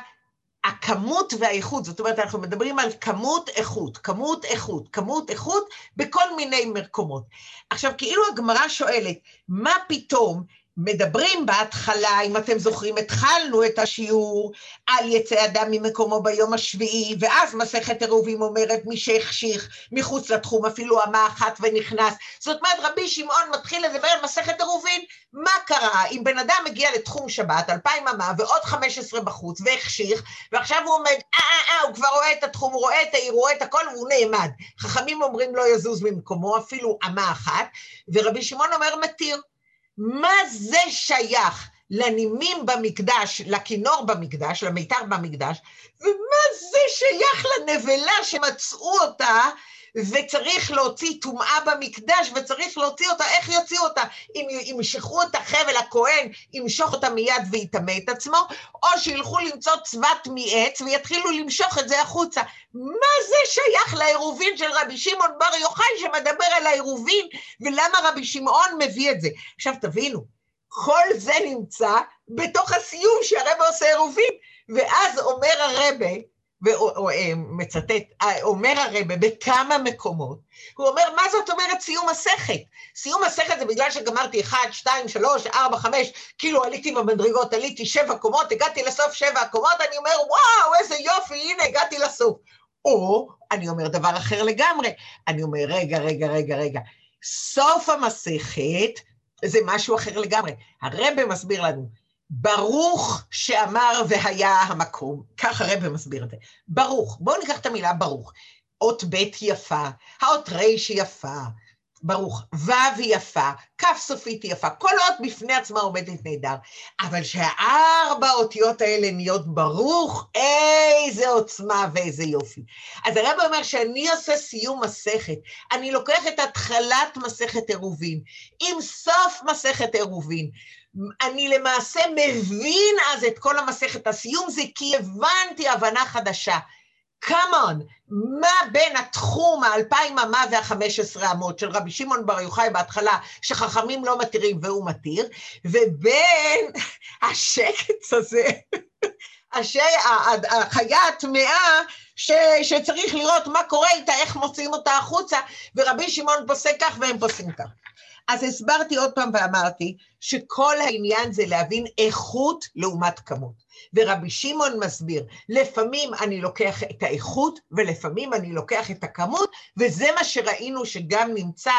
הכמות והאיכות, זאת אומרת, אנחנו מדברים על כמות איכות, כמות איכות, כמות איכות בכל מיני מקומות. עכשיו, כאילו הגמרא שואלת, מה פתאום מדברים בהתחלה, אם אתם זוכרים, התחלנו את השיעור על יצא אדם ממקומו ביום השביעי, ואז מסכת עירובים אומרת מי שהחשיך מחוץ לתחום, אפילו אמה אחת ונכנס. זאת אומרת, רבי שמעון מתחיל לדבר על מסכת עירובין, מה קרה אם בן אדם מגיע לתחום שבת, אלפיים אמה ועוד חמש עשרה בחוץ, והחשיך, ועכשיו הוא עומד, אה, אה, אה, הוא כבר רואה את התחום, הוא רואה את העיר, הוא רואה את הכל, והוא נעמד. חכמים אומרים לא יזוז ממקומו, אפילו אמה אחת, ורבי שמעון אומר מתיר. מה זה שייך לנימים במקדש, לכינור במקדש, למיתר במקדש, ומה זה שייך לנבלה שמצאו אותה וצריך להוציא טומאה במקדש, וצריך להוציא אותה, איך יוציאו אותה? אם ימשכו את החבל, הכהן ימשוך אותה מיד ויטמא את עצמו, או שילכו למצוא צבת מעץ ויתחילו למשוך את זה החוצה. מה זה שייך לעירובין של רבי שמעון בר יוחאי שמדבר על העירובין, ולמה רבי שמעון מביא את זה? עכשיו תבינו, כל זה נמצא בתוך הסיום שהרבא עושה עירובין, ואז אומר הרבה, ומצטט, אה, אומר הרבה בכמה מקומות, הוא אומר, מה זאת אומרת סיום מסכת? סיום מסכת זה בגלל שגמרתי 1, 2, 3, 4, 5, כאילו עליתי במדרגות, עליתי שבע קומות, הגעתי לסוף שבע קומות, אני אומר, וואו, איזה יופי, הנה הגעתי לסוף. או, אני אומר דבר אחר לגמרי, אני אומר, רגע, רגע, רגע, רגע, סוף המסכת זה משהו אחר לגמרי. הרבה מסביר לנו, ברוך שאמר והיה המקום, ככה רבי מסביר את זה. ברוך, בואו ניקח את המילה ברוך. אות ב' יפה, האות ר' יפה, ברוך, ו' יפה, כ' סופית יפה, כל אות בפני עצמה עומדת נהדר, אבל שהארבע האותיות האלה נהיות ברוך, איזה עוצמה ואיזה יופי. אז הרב אומר שאני עושה סיום מסכת, אני לוקח את התחלת מסכת עירובין, עם סוף מסכת עירובין, אני למעשה מבין אז את כל המסכת. הסיום זה כי הבנתי הבנה חדשה. קאמון, מה בין התחום האלפיים אמה והחמש עשרה אמות של רבי שמעון בר יוחאי בהתחלה, שחכמים לא מתירים והוא מתיר, ובין השקץ הזה, החיה הטמאה, שצריך לראות מה קורה איתה, איך מוציאים אותה החוצה, ורבי שמעון פוסק כך והם פוסקים כך. אז הסברתי עוד פעם ואמרתי שכל העניין זה להבין איכות לעומת כמות. ורבי שמעון מסביר, לפעמים אני לוקח את האיכות ולפעמים אני לוקח את הכמות, וזה מה שראינו שגם נמצא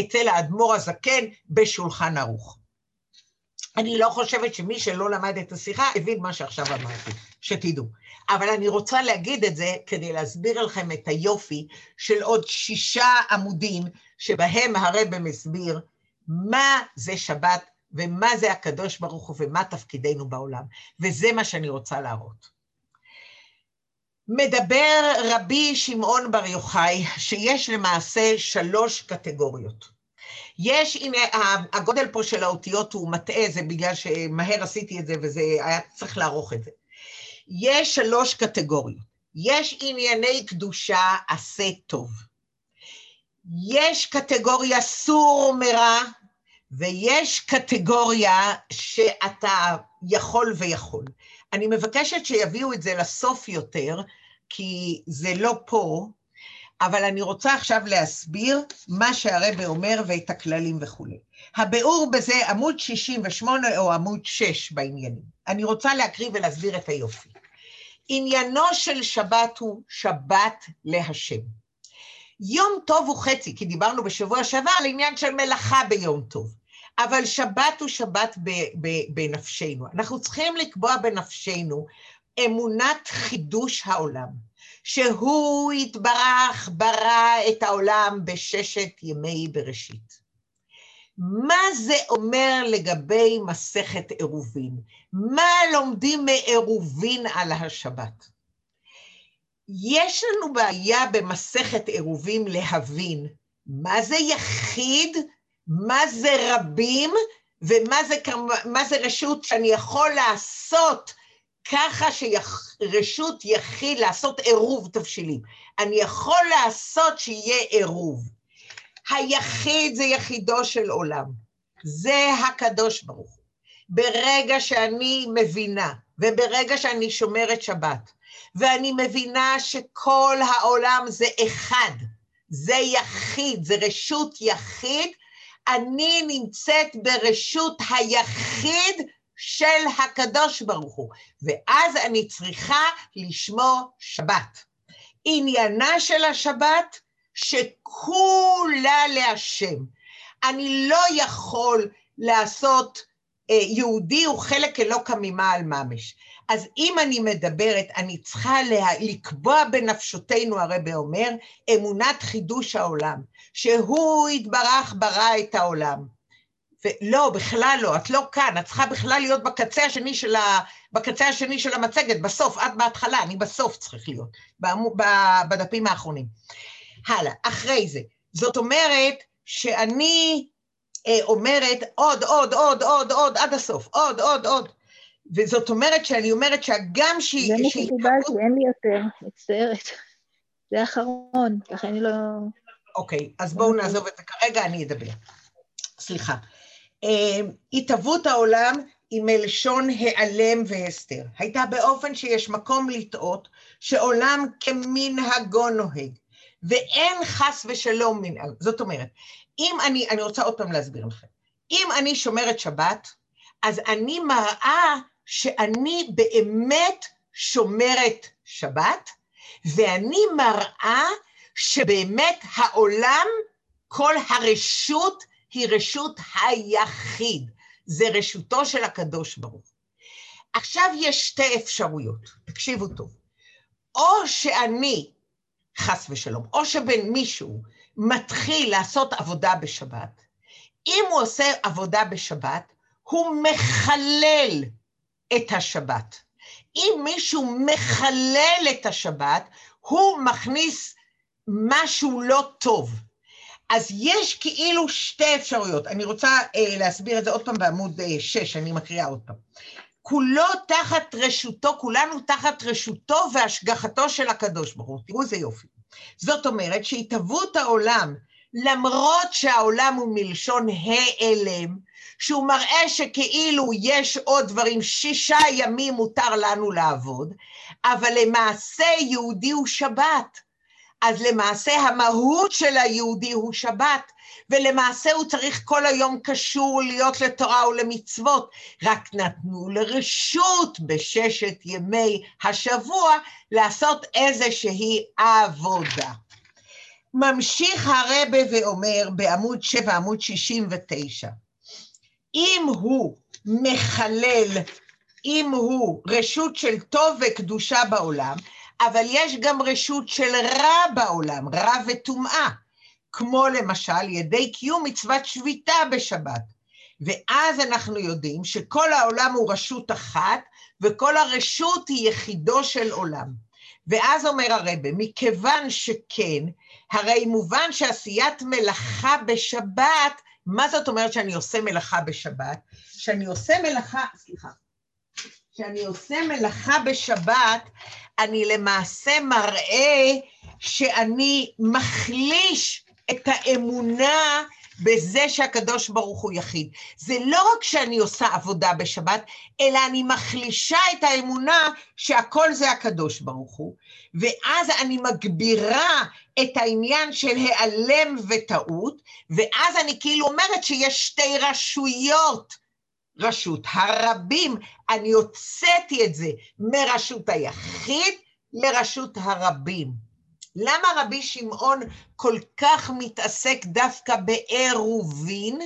אצל האדמו"ר הזקן בשולחן ערוך. אני לא חושבת שמי שלא למד את השיחה הבין מה שעכשיו אמרתי, שתדעו. אבל אני רוצה להגיד את זה כדי להסביר לכם את היופי של עוד שישה עמודים שבהם הרב מסביר מה זה שבת ומה זה הקדוש ברוך הוא ומה תפקידנו בעולם. וזה מה שאני רוצה להראות. מדבר רבי שמעון בר יוחאי שיש למעשה שלוש קטגוריות. יש, הנה, הגודל פה של האותיות הוא מטעה, זה בגלל שמהר עשיתי את זה וזה היה צריך לערוך את זה. יש שלוש קטגוריות. יש ענייני קדושה עשה טוב. יש קטגוריה סור מרע, ויש קטגוריה שאתה יכול ויכול. אני מבקשת שיביאו את זה לסוף יותר, כי זה לא פה, אבל אני רוצה עכשיו להסביר מה שהרבה אומר ואת הכללים וכולי. הביאור בזה עמוד 68 או עמוד 6 בעניינים. אני רוצה להקריא ולהסביר את היופי. עניינו של שבת הוא שבת להשם. יום טוב הוא חצי, כי דיברנו בשבוע שעבר על עניין של מלאכה ביום טוב. אבל שבת הוא שבת בנפשנו. אנחנו צריכים לקבוע בנפשנו אמונת חידוש העולם. שהוא יתברך, ברא את העולם בששת ימי בראשית. מה זה אומר לגבי מסכת עירובין? מה לומדים מעירובין על השבת? יש לנו בעיה במסכת עירובין להבין מה זה יחיד, מה זה רבים, ומה זה, זה רשות שאני יכול לעשות ככה שרשות יחיד לעשות עירוב תבשילים. אני יכול לעשות שיהיה עירוב. היחיד זה יחידו של עולם. זה הקדוש ברוך הוא. ברגע שאני מבינה, וברגע שאני שומרת שבת, ואני מבינה שכל העולם זה אחד, זה יחיד, זה רשות יחיד, אני נמצאת ברשות היחיד של הקדוש ברוך הוא, ואז אני צריכה לשמור שבת. עניינה של השבת, שכולה להשם. אני לא יכול לעשות, אה, יהודי הוא חלק אלוקא ממעל ממש. אז אם אני מדברת, אני צריכה לה, לקבוע בנפשותנו, הרבה אומר, אמונת חידוש העולם, שהוא יתברך ברא את העולם. ולא, בכלל לא, את לא כאן, את צריכה בכלל להיות בקצה השני של, ה... בקצה השני של המצגת, בסוף, את בהתחלה, אני בסוף צריך להיות, בעמו... בדפים האחרונים. הלאה, אחרי זה. זאת אומרת שאני אה, אומרת עוד, עוד, עוד, עוד, עוד, עד הסוף, עוד, עוד, עוד. וזאת אומרת שאני אומרת שהגם שהיא... זה מה שקיבלתי, אין לי יותר, מצטערת. זה האחרון, ככה אני לא... אוקיי, אז בואו נעזוב את זה כרגע, אני אדבר. סליחה. אמ, התהוות העולם היא מלשון העלם והסתר. הייתה באופן שיש מקום לטעות שעולם כמנהגו נוהג, ואין חס ושלום מנהג. זאת אומרת, אם אני, אני רוצה עוד פעם להסביר לכם, אם אני שומרת שבת, אז אני מראה שאני באמת שומרת שבת, ואני מראה שבאמת העולם, כל הרשות היא רשות היחיד, זה רשותו של הקדוש ברוך. עכשיו יש שתי אפשרויות, תקשיבו טוב. או שאני, חס ושלום, או שבין מישהו מתחיל לעשות עבודה בשבת, אם הוא עושה עבודה בשבת, הוא מחלל את השבת. אם מישהו מחלל את השבת, הוא מכניס משהו לא טוב. אז יש כאילו שתי אפשרויות. אני רוצה אה, להסביר את זה עוד פעם בעמוד אה, 6, אני מקריאה עוד פעם. כולו תחת רשותו, כולנו תחת רשותו והשגחתו של הקדוש ברוך הוא. תראו איזה יופי. זאת אומרת שהתהוות העולם, למרות שהעולם הוא מלשון העלם, שהוא מראה שכאילו יש עוד דברים, שישה ימים מותר לנו לעבוד, אבל למעשה יהודי הוא שבת. אז למעשה המהות של היהודי הוא שבת, ולמעשה הוא צריך כל היום קשור להיות לתורה ולמצוות, רק נתנו לרשות בששת ימי השבוע לעשות איזושהי עבודה. ממשיך הרבה ואומר בעמוד 7, עמוד 69, אם הוא מחלל, אם הוא רשות של טוב וקדושה בעולם, אבל יש גם רשות של רע בעולם, רע וטומאה, כמו למשל ידי קיום מצוות שביתה בשבת. ואז אנחנו יודעים שכל העולם הוא רשות אחת, וכל הרשות היא יחידו של עולם. ואז אומר הרבה, מכיוון שכן, הרי מובן שעשיית מלאכה בשבת, מה זאת אומרת שאני עושה מלאכה בשבת? שאני עושה מלאכה, סליחה, שאני עושה מלאכה בשבת, אני למעשה מראה שאני מחליש את האמונה בזה שהקדוש ברוך הוא יחיד. זה לא רק שאני עושה עבודה בשבת, אלא אני מחלישה את האמונה שהכל זה הקדוש ברוך הוא, ואז אני מגבירה את העניין של היעלם וטעות, ואז אני כאילו אומרת שיש שתי רשויות. רשות הרבים, אני הוצאתי את זה מרשות היחיד לרשות הרבים. למה רבי שמעון כל כך מתעסק דווקא בעירובין?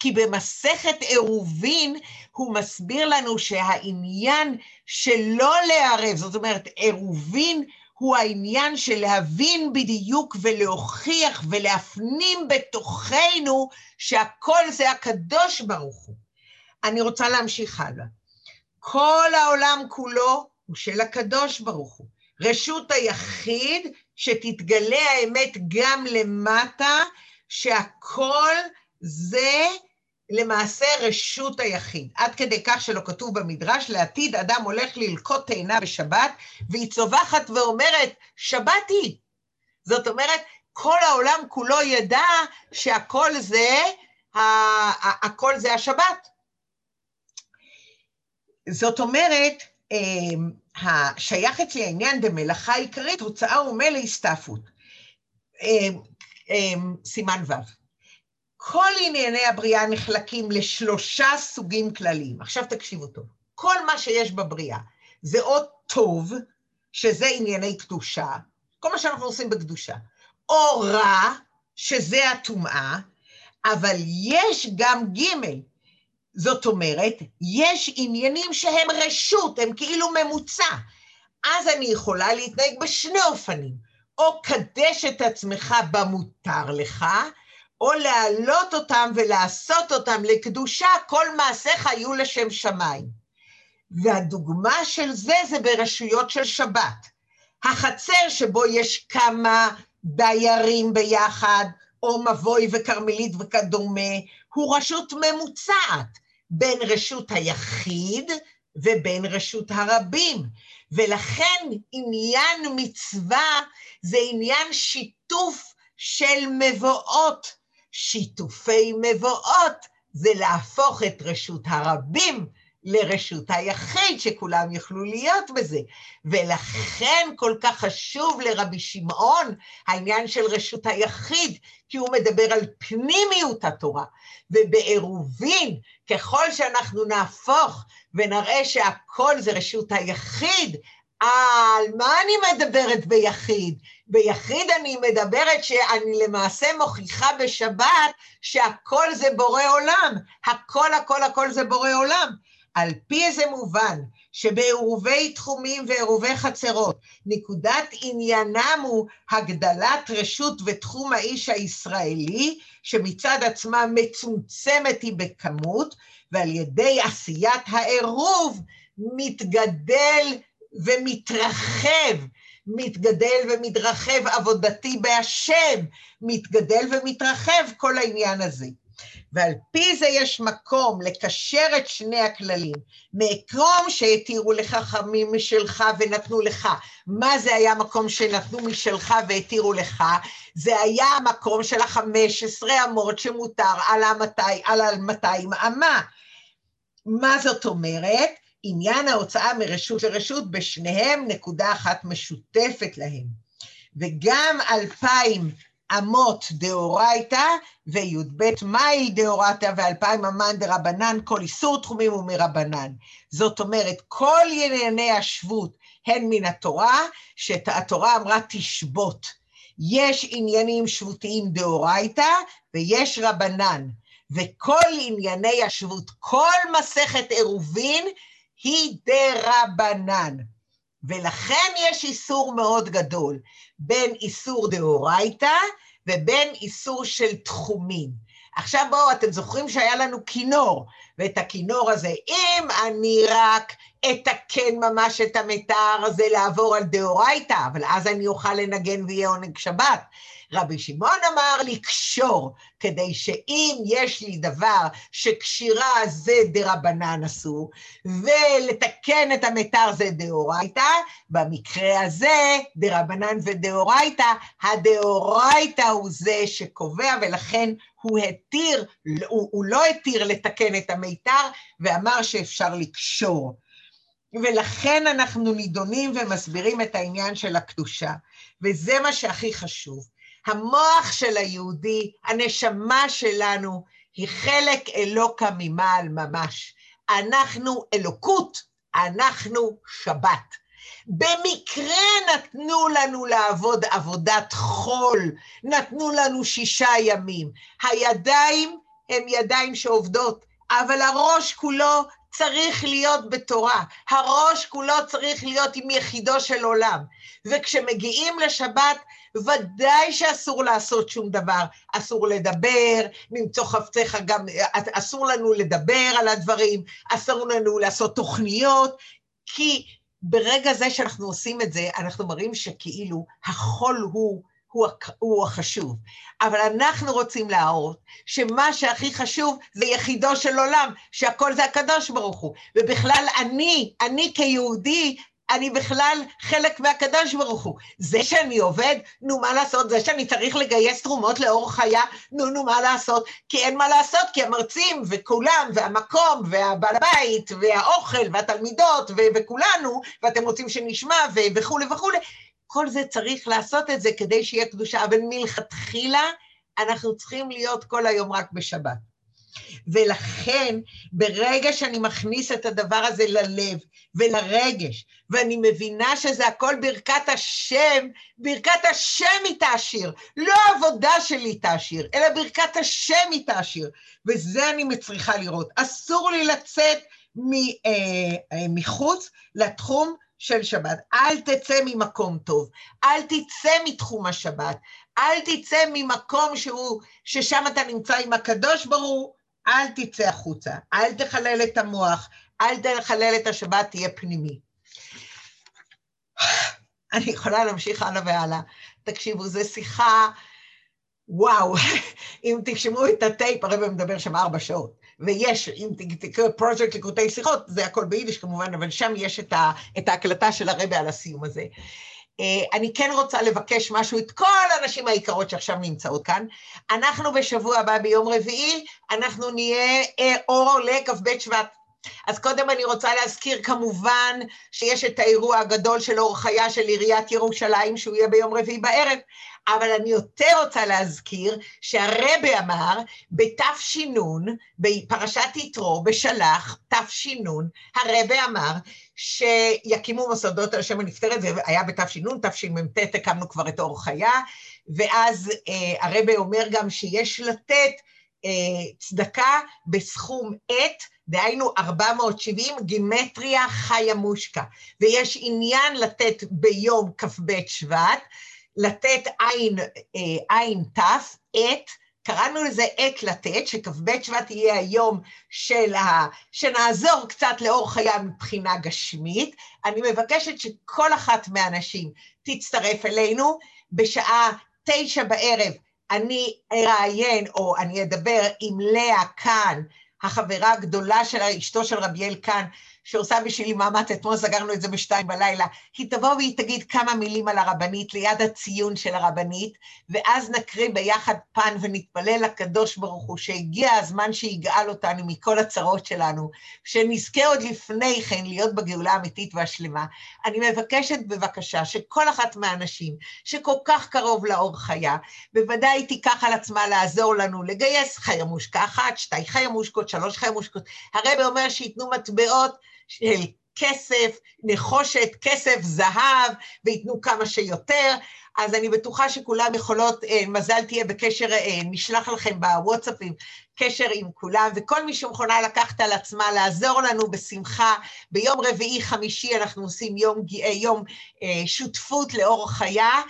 כי במסכת עירובין הוא מסביר לנו שהעניין של לא לערב, זאת אומרת, עירובין הוא העניין של להבין בדיוק ולהוכיח ולהפנים בתוכנו שהכל זה הקדוש ברוך הוא. אני רוצה להמשיך הלאה. כל העולם כולו הוא של הקדוש ברוך הוא. רשות היחיד שתתגלה האמת גם למטה, שהכל זה למעשה רשות היחיד. עד כדי כך שלא כתוב במדרש, לעתיד אדם הולך ללקוט תאנה בשבת, והיא צווחת ואומרת, שבת היא. זאת אומרת, כל העולם כולו ידע שהכל זה, הכל זה השבת. זאת אומרת, אמ, השייך אצלי העניין במלאכה עיקרית, הוצאה ומלא הסתעפות. אמ, אמ, סימן ו'. כל ענייני הבריאה נחלקים לשלושה סוגים כלליים. עכשיו תקשיבו טוב. כל מה שיש בבריאה זה או טוב, שזה ענייני קדושה, כל מה שאנחנו עושים בקדושה, או רע, שזה הטומאה, אבל יש גם ג', זאת אומרת, יש עניינים שהם רשות, הם כאילו ממוצע. אז אני יכולה להתנהג בשני אופנים, או קדש את עצמך במותר לך, או להעלות אותם ולעשות אותם לקדושה, כל מעשיך יהיו לשם שמיים. והדוגמה של זה זה ברשויות של שבת. החצר שבו יש כמה דיירים ביחד, או מבוי וכרמלית וכדומה, הוא רשות ממוצעת. בין רשות היחיד ובין רשות הרבים. ולכן עניין מצווה זה עניין שיתוף של מבואות. שיתופי מבואות זה להפוך את רשות הרבים לרשות היחיד, שכולם יוכלו להיות בזה. ולכן כל כך חשוב לרבי שמעון העניין של רשות היחיד, כי הוא מדבר על פנימיות התורה. ובעירובין, ככל שאנחנו נהפוך ונראה שהכל זה רשות היחיד, על מה אני מדברת ביחיד? ביחיד אני מדברת שאני למעשה מוכיחה בשבת שהכל זה בורא עולם. הכל, הכל, הכל זה בורא עולם. על פי איזה מובן שבעירובי תחומים ועירובי חצרות, נקודת עניינם הוא הגדלת רשות ותחום האיש הישראלי, שמצד עצמה מצומצמת היא בכמות, ועל ידי עשיית העירוב מתגדל ומתרחב, מתגדל ומתרחב עבודתי בהשם, מתגדל ומתרחב כל העניין הזה. ועל פי זה יש מקום לקשר את שני הכללים, מעקרום שהתירו לך חכמים משלך ונתנו לך. מה זה היה מקום שנתנו משלך והתירו לך? זה היה המקום של החמש עשרה אמות שמותר על המאתיים אמה. מה זאת אומרת? עניין ההוצאה מרשות לרשות, בשניהם נקודה אחת משותפת להם. וגם אלפיים אמות דאורייתא וי"ב מייל דאורייתא ואלפיים אמן דרבנן, כל איסור תחומים הוא מרבנן. זאת אומרת, כל ענייני השבות הן מן התורה, שהתורה אמרה תשבות. יש עניינים שבותיים דאורייתא ויש רבנן. וכל ענייני השבות, כל מסכת עירובין היא דרבנן. ולכן יש איסור מאוד גדול בין איסור דאורייתא ובין איסור של תחומים. עכשיו בואו, אתם זוכרים שהיה לנו כינור, ואת הכינור הזה, אם אני רק אתקן ממש את המתאר, זה לעבור על דאורייתא, אבל אז אני אוכל לנגן ויהיה עונג שבת. רבי שמעון אמר לקשור, כדי שאם יש לי דבר שקשירה זה דרבנן אסור, ולתקן את המתר זה דאורייתא, במקרה הזה דרבנן ודאורייתא, הדאורייתא הוא זה שקובע, ולכן הוא התיר, הוא, הוא לא התיר לתקן את המיתר, ואמר שאפשר לקשור. ולכן אנחנו נידונים ומסבירים את העניין של הקדושה, וזה מה שהכי חשוב. המוח של היהודי, הנשמה שלנו, היא חלק אלוקה ממעל ממש. אנחנו אלוקות, אנחנו שבת. במקרה נתנו לנו לעבוד עבודת חול, נתנו לנו שישה ימים. הידיים הן ידיים שעובדות, אבל הראש כולו צריך להיות בתורה. הראש כולו צריך להיות עם יחידו של עולם. וכשמגיעים לשבת, ודאי שאסור לעשות שום דבר. אסור לדבר, למצוא חפציך גם, אסור לנו לדבר על הדברים, אסור לנו לעשות תוכניות, כי ברגע זה שאנחנו עושים את זה, אנחנו מראים שכאילו החול הוא, הוא, הוא החשוב. אבל אנחנו רוצים להראות שמה שהכי חשוב זה יחידו של עולם, שהכל זה הקדוש ברוך הוא. ובכלל אני, אני כיהודי, אני בכלל חלק מהקדוש ברוך הוא. זה שאני עובד, נו, מה לעשות? זה שאני צריך לגייס תרומות לאור חיה, נו, נו, מה לעשות? כי אין מה לעשות, כי המרצים וכולם, והמקום, והבעל הבית, והאוכל, והתלמידות, וכולנו, ואתם רוצים שנשמע, וכולי וכולי, כל זה צריך לעשות את זה כדי שיהיה קדושה, אבל מלכתחילה אנחנו צריכים להיות כל היום רק בשבת. ולכן, ברגע שאני מכניס את הדבר הזה ללב ולרגש, ואני מבינה שזה הכל ברכת השם, ברכת השם היא תעשיר, לא העבודה שלי תעשיר, אלא ברכת השם היא תעשיר, וזה אני מצריכה לראות. אסור לי לצאת אה, מחוץ לתחום של שבת. אל תצא ממקום טוב, אל תצא מתחום השבת, אל תצא ממקום שהוא, ששם אתה נמצא עם הקדוש ברוך אל תצא החוצה, אל תחלל את המוח, אל תחלל את השבת, תהיה פנימי. אני יכולה להמשיך הלאה והלאה. תקשיבו, זו שיחה, וואו, אם תשמעו את הטייפ, הרב מדבר שם ארבע שעות. ויש, אם תקראו פרויקט לקוטי שיחות, זה הכל ביידיש כמובן, אבל שם יש את, ה, את ההקלטה של הרבה על הסיום הזה. אה, אני כן רוצה לבקש משהו את כל הנשים היקרות שעכשיו נמצאות כאן. אנחנו בשבוע הבא, ביום רביעי, אנחנו נהיה אה, אור לכ"ב שבט. אז קודם אני רוצה להזכיר כמובן שיש את האירוע הגדול של אור חיה של עיריית ירושלים, שהוא יהיה ביום רביעי בערב, אבל אני יותר רוצה להזכיר שהרבה אמר בתש"ן, בפרשת יתרו, בשלח, תש"ן, הרבה אמר שיקימו מוסדות על שם הנפטרת, זה היה בתש"ן, תשמ"ט הקמנו כבר את אור חיה, ואז אה, הרבה אומר גם שיש לתת אה, צדקה בסכום עת, דהיינו 470 גימטריה חיה מושקה, ויש עניין לתת ביום כ"ב שבט, לתת עין, אה, עין תף, עת, קראנו לזה עת לתת, שכ"ב שבט יהיה היום של ה... שנעזור קצת לאור חיה מבחינה גשמית. אני מבקשת שכל אחת מהנשים תצטרף אלינו בשעה תשע בערב. אני אראיין או אני אדבר עם לאה כאן, החברה הגדולה של אשתו של רביאל כאן, שעושה בשבילי מאמץ, אתמול סגרנו את זה בשתיים בלילה, היא תבוא והיא תגיד כמה מילים על הרבנית ליד הציון של הרבנית, ואז נקריא ביחד פן ונתפלל לקדוש ברוך הוא שהגיע הזמן שיגאל אותנו מכל הצרות שלנו, שנזכה עוד לפני כן להיות בגאולה האמיתית והשלמה. אני מבקשת בבקשה שכל אחת מהאנשים שכל כך קרוב לאור חיה, בוודאי תיקח על עצמה לעזור לנו לגייס חיה מושקה אחת, שתי חיה מושקות, שלוש חיה מושקות. הרב אומר שייתנו מטבעות של כסף, נחושת, כסף, זהב, וייתנו כמה שיותר. אז אני בטוחה שכולם יכולות, אה, מזל תהיה בקשר, אה, נשלח לכם בוואטסאפים קשר עם כולם, וכל מי שמוכנה לקחת על עצמה לעזור לנו בשמחה. ביום רביעי, חמישי אנחנו עושים יום, אה, יום שותפות לאור חיה.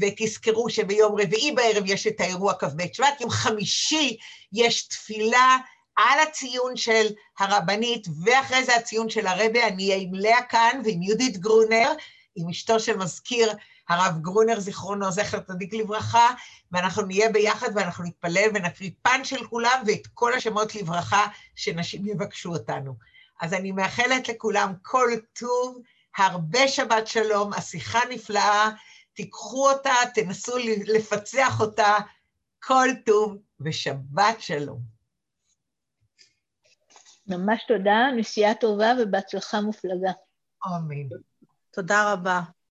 ותזכרו שביום רביעי בערב יש את האירוע כ"ב שבט, יום חמישי יש תפילה על הציון של הרבנית, ואחרי זה הציון של הרבה, אני אהיה עם לאה כאן ועם יהודית גרונר, עם אשתו של מזכיר הרב גרונר, זיכרונו, זכר צדיק לברכה, ואנחנו נהיה ביחד ואנחנו נתפלל ונקריא פן של כולם ואת כל השמות לברכה שנשים יבקשו אותנו. אז אני מאחלת לכולם כל טוב, הרבה שבת שלום, השיחה נפלאה, תיקחו אותה, תנסו לפצח אותה, כל טוב ושבת שלום. ממש תודה, נסיעה טובה ובהצלחה מופלגה. אמן. תודה רבה.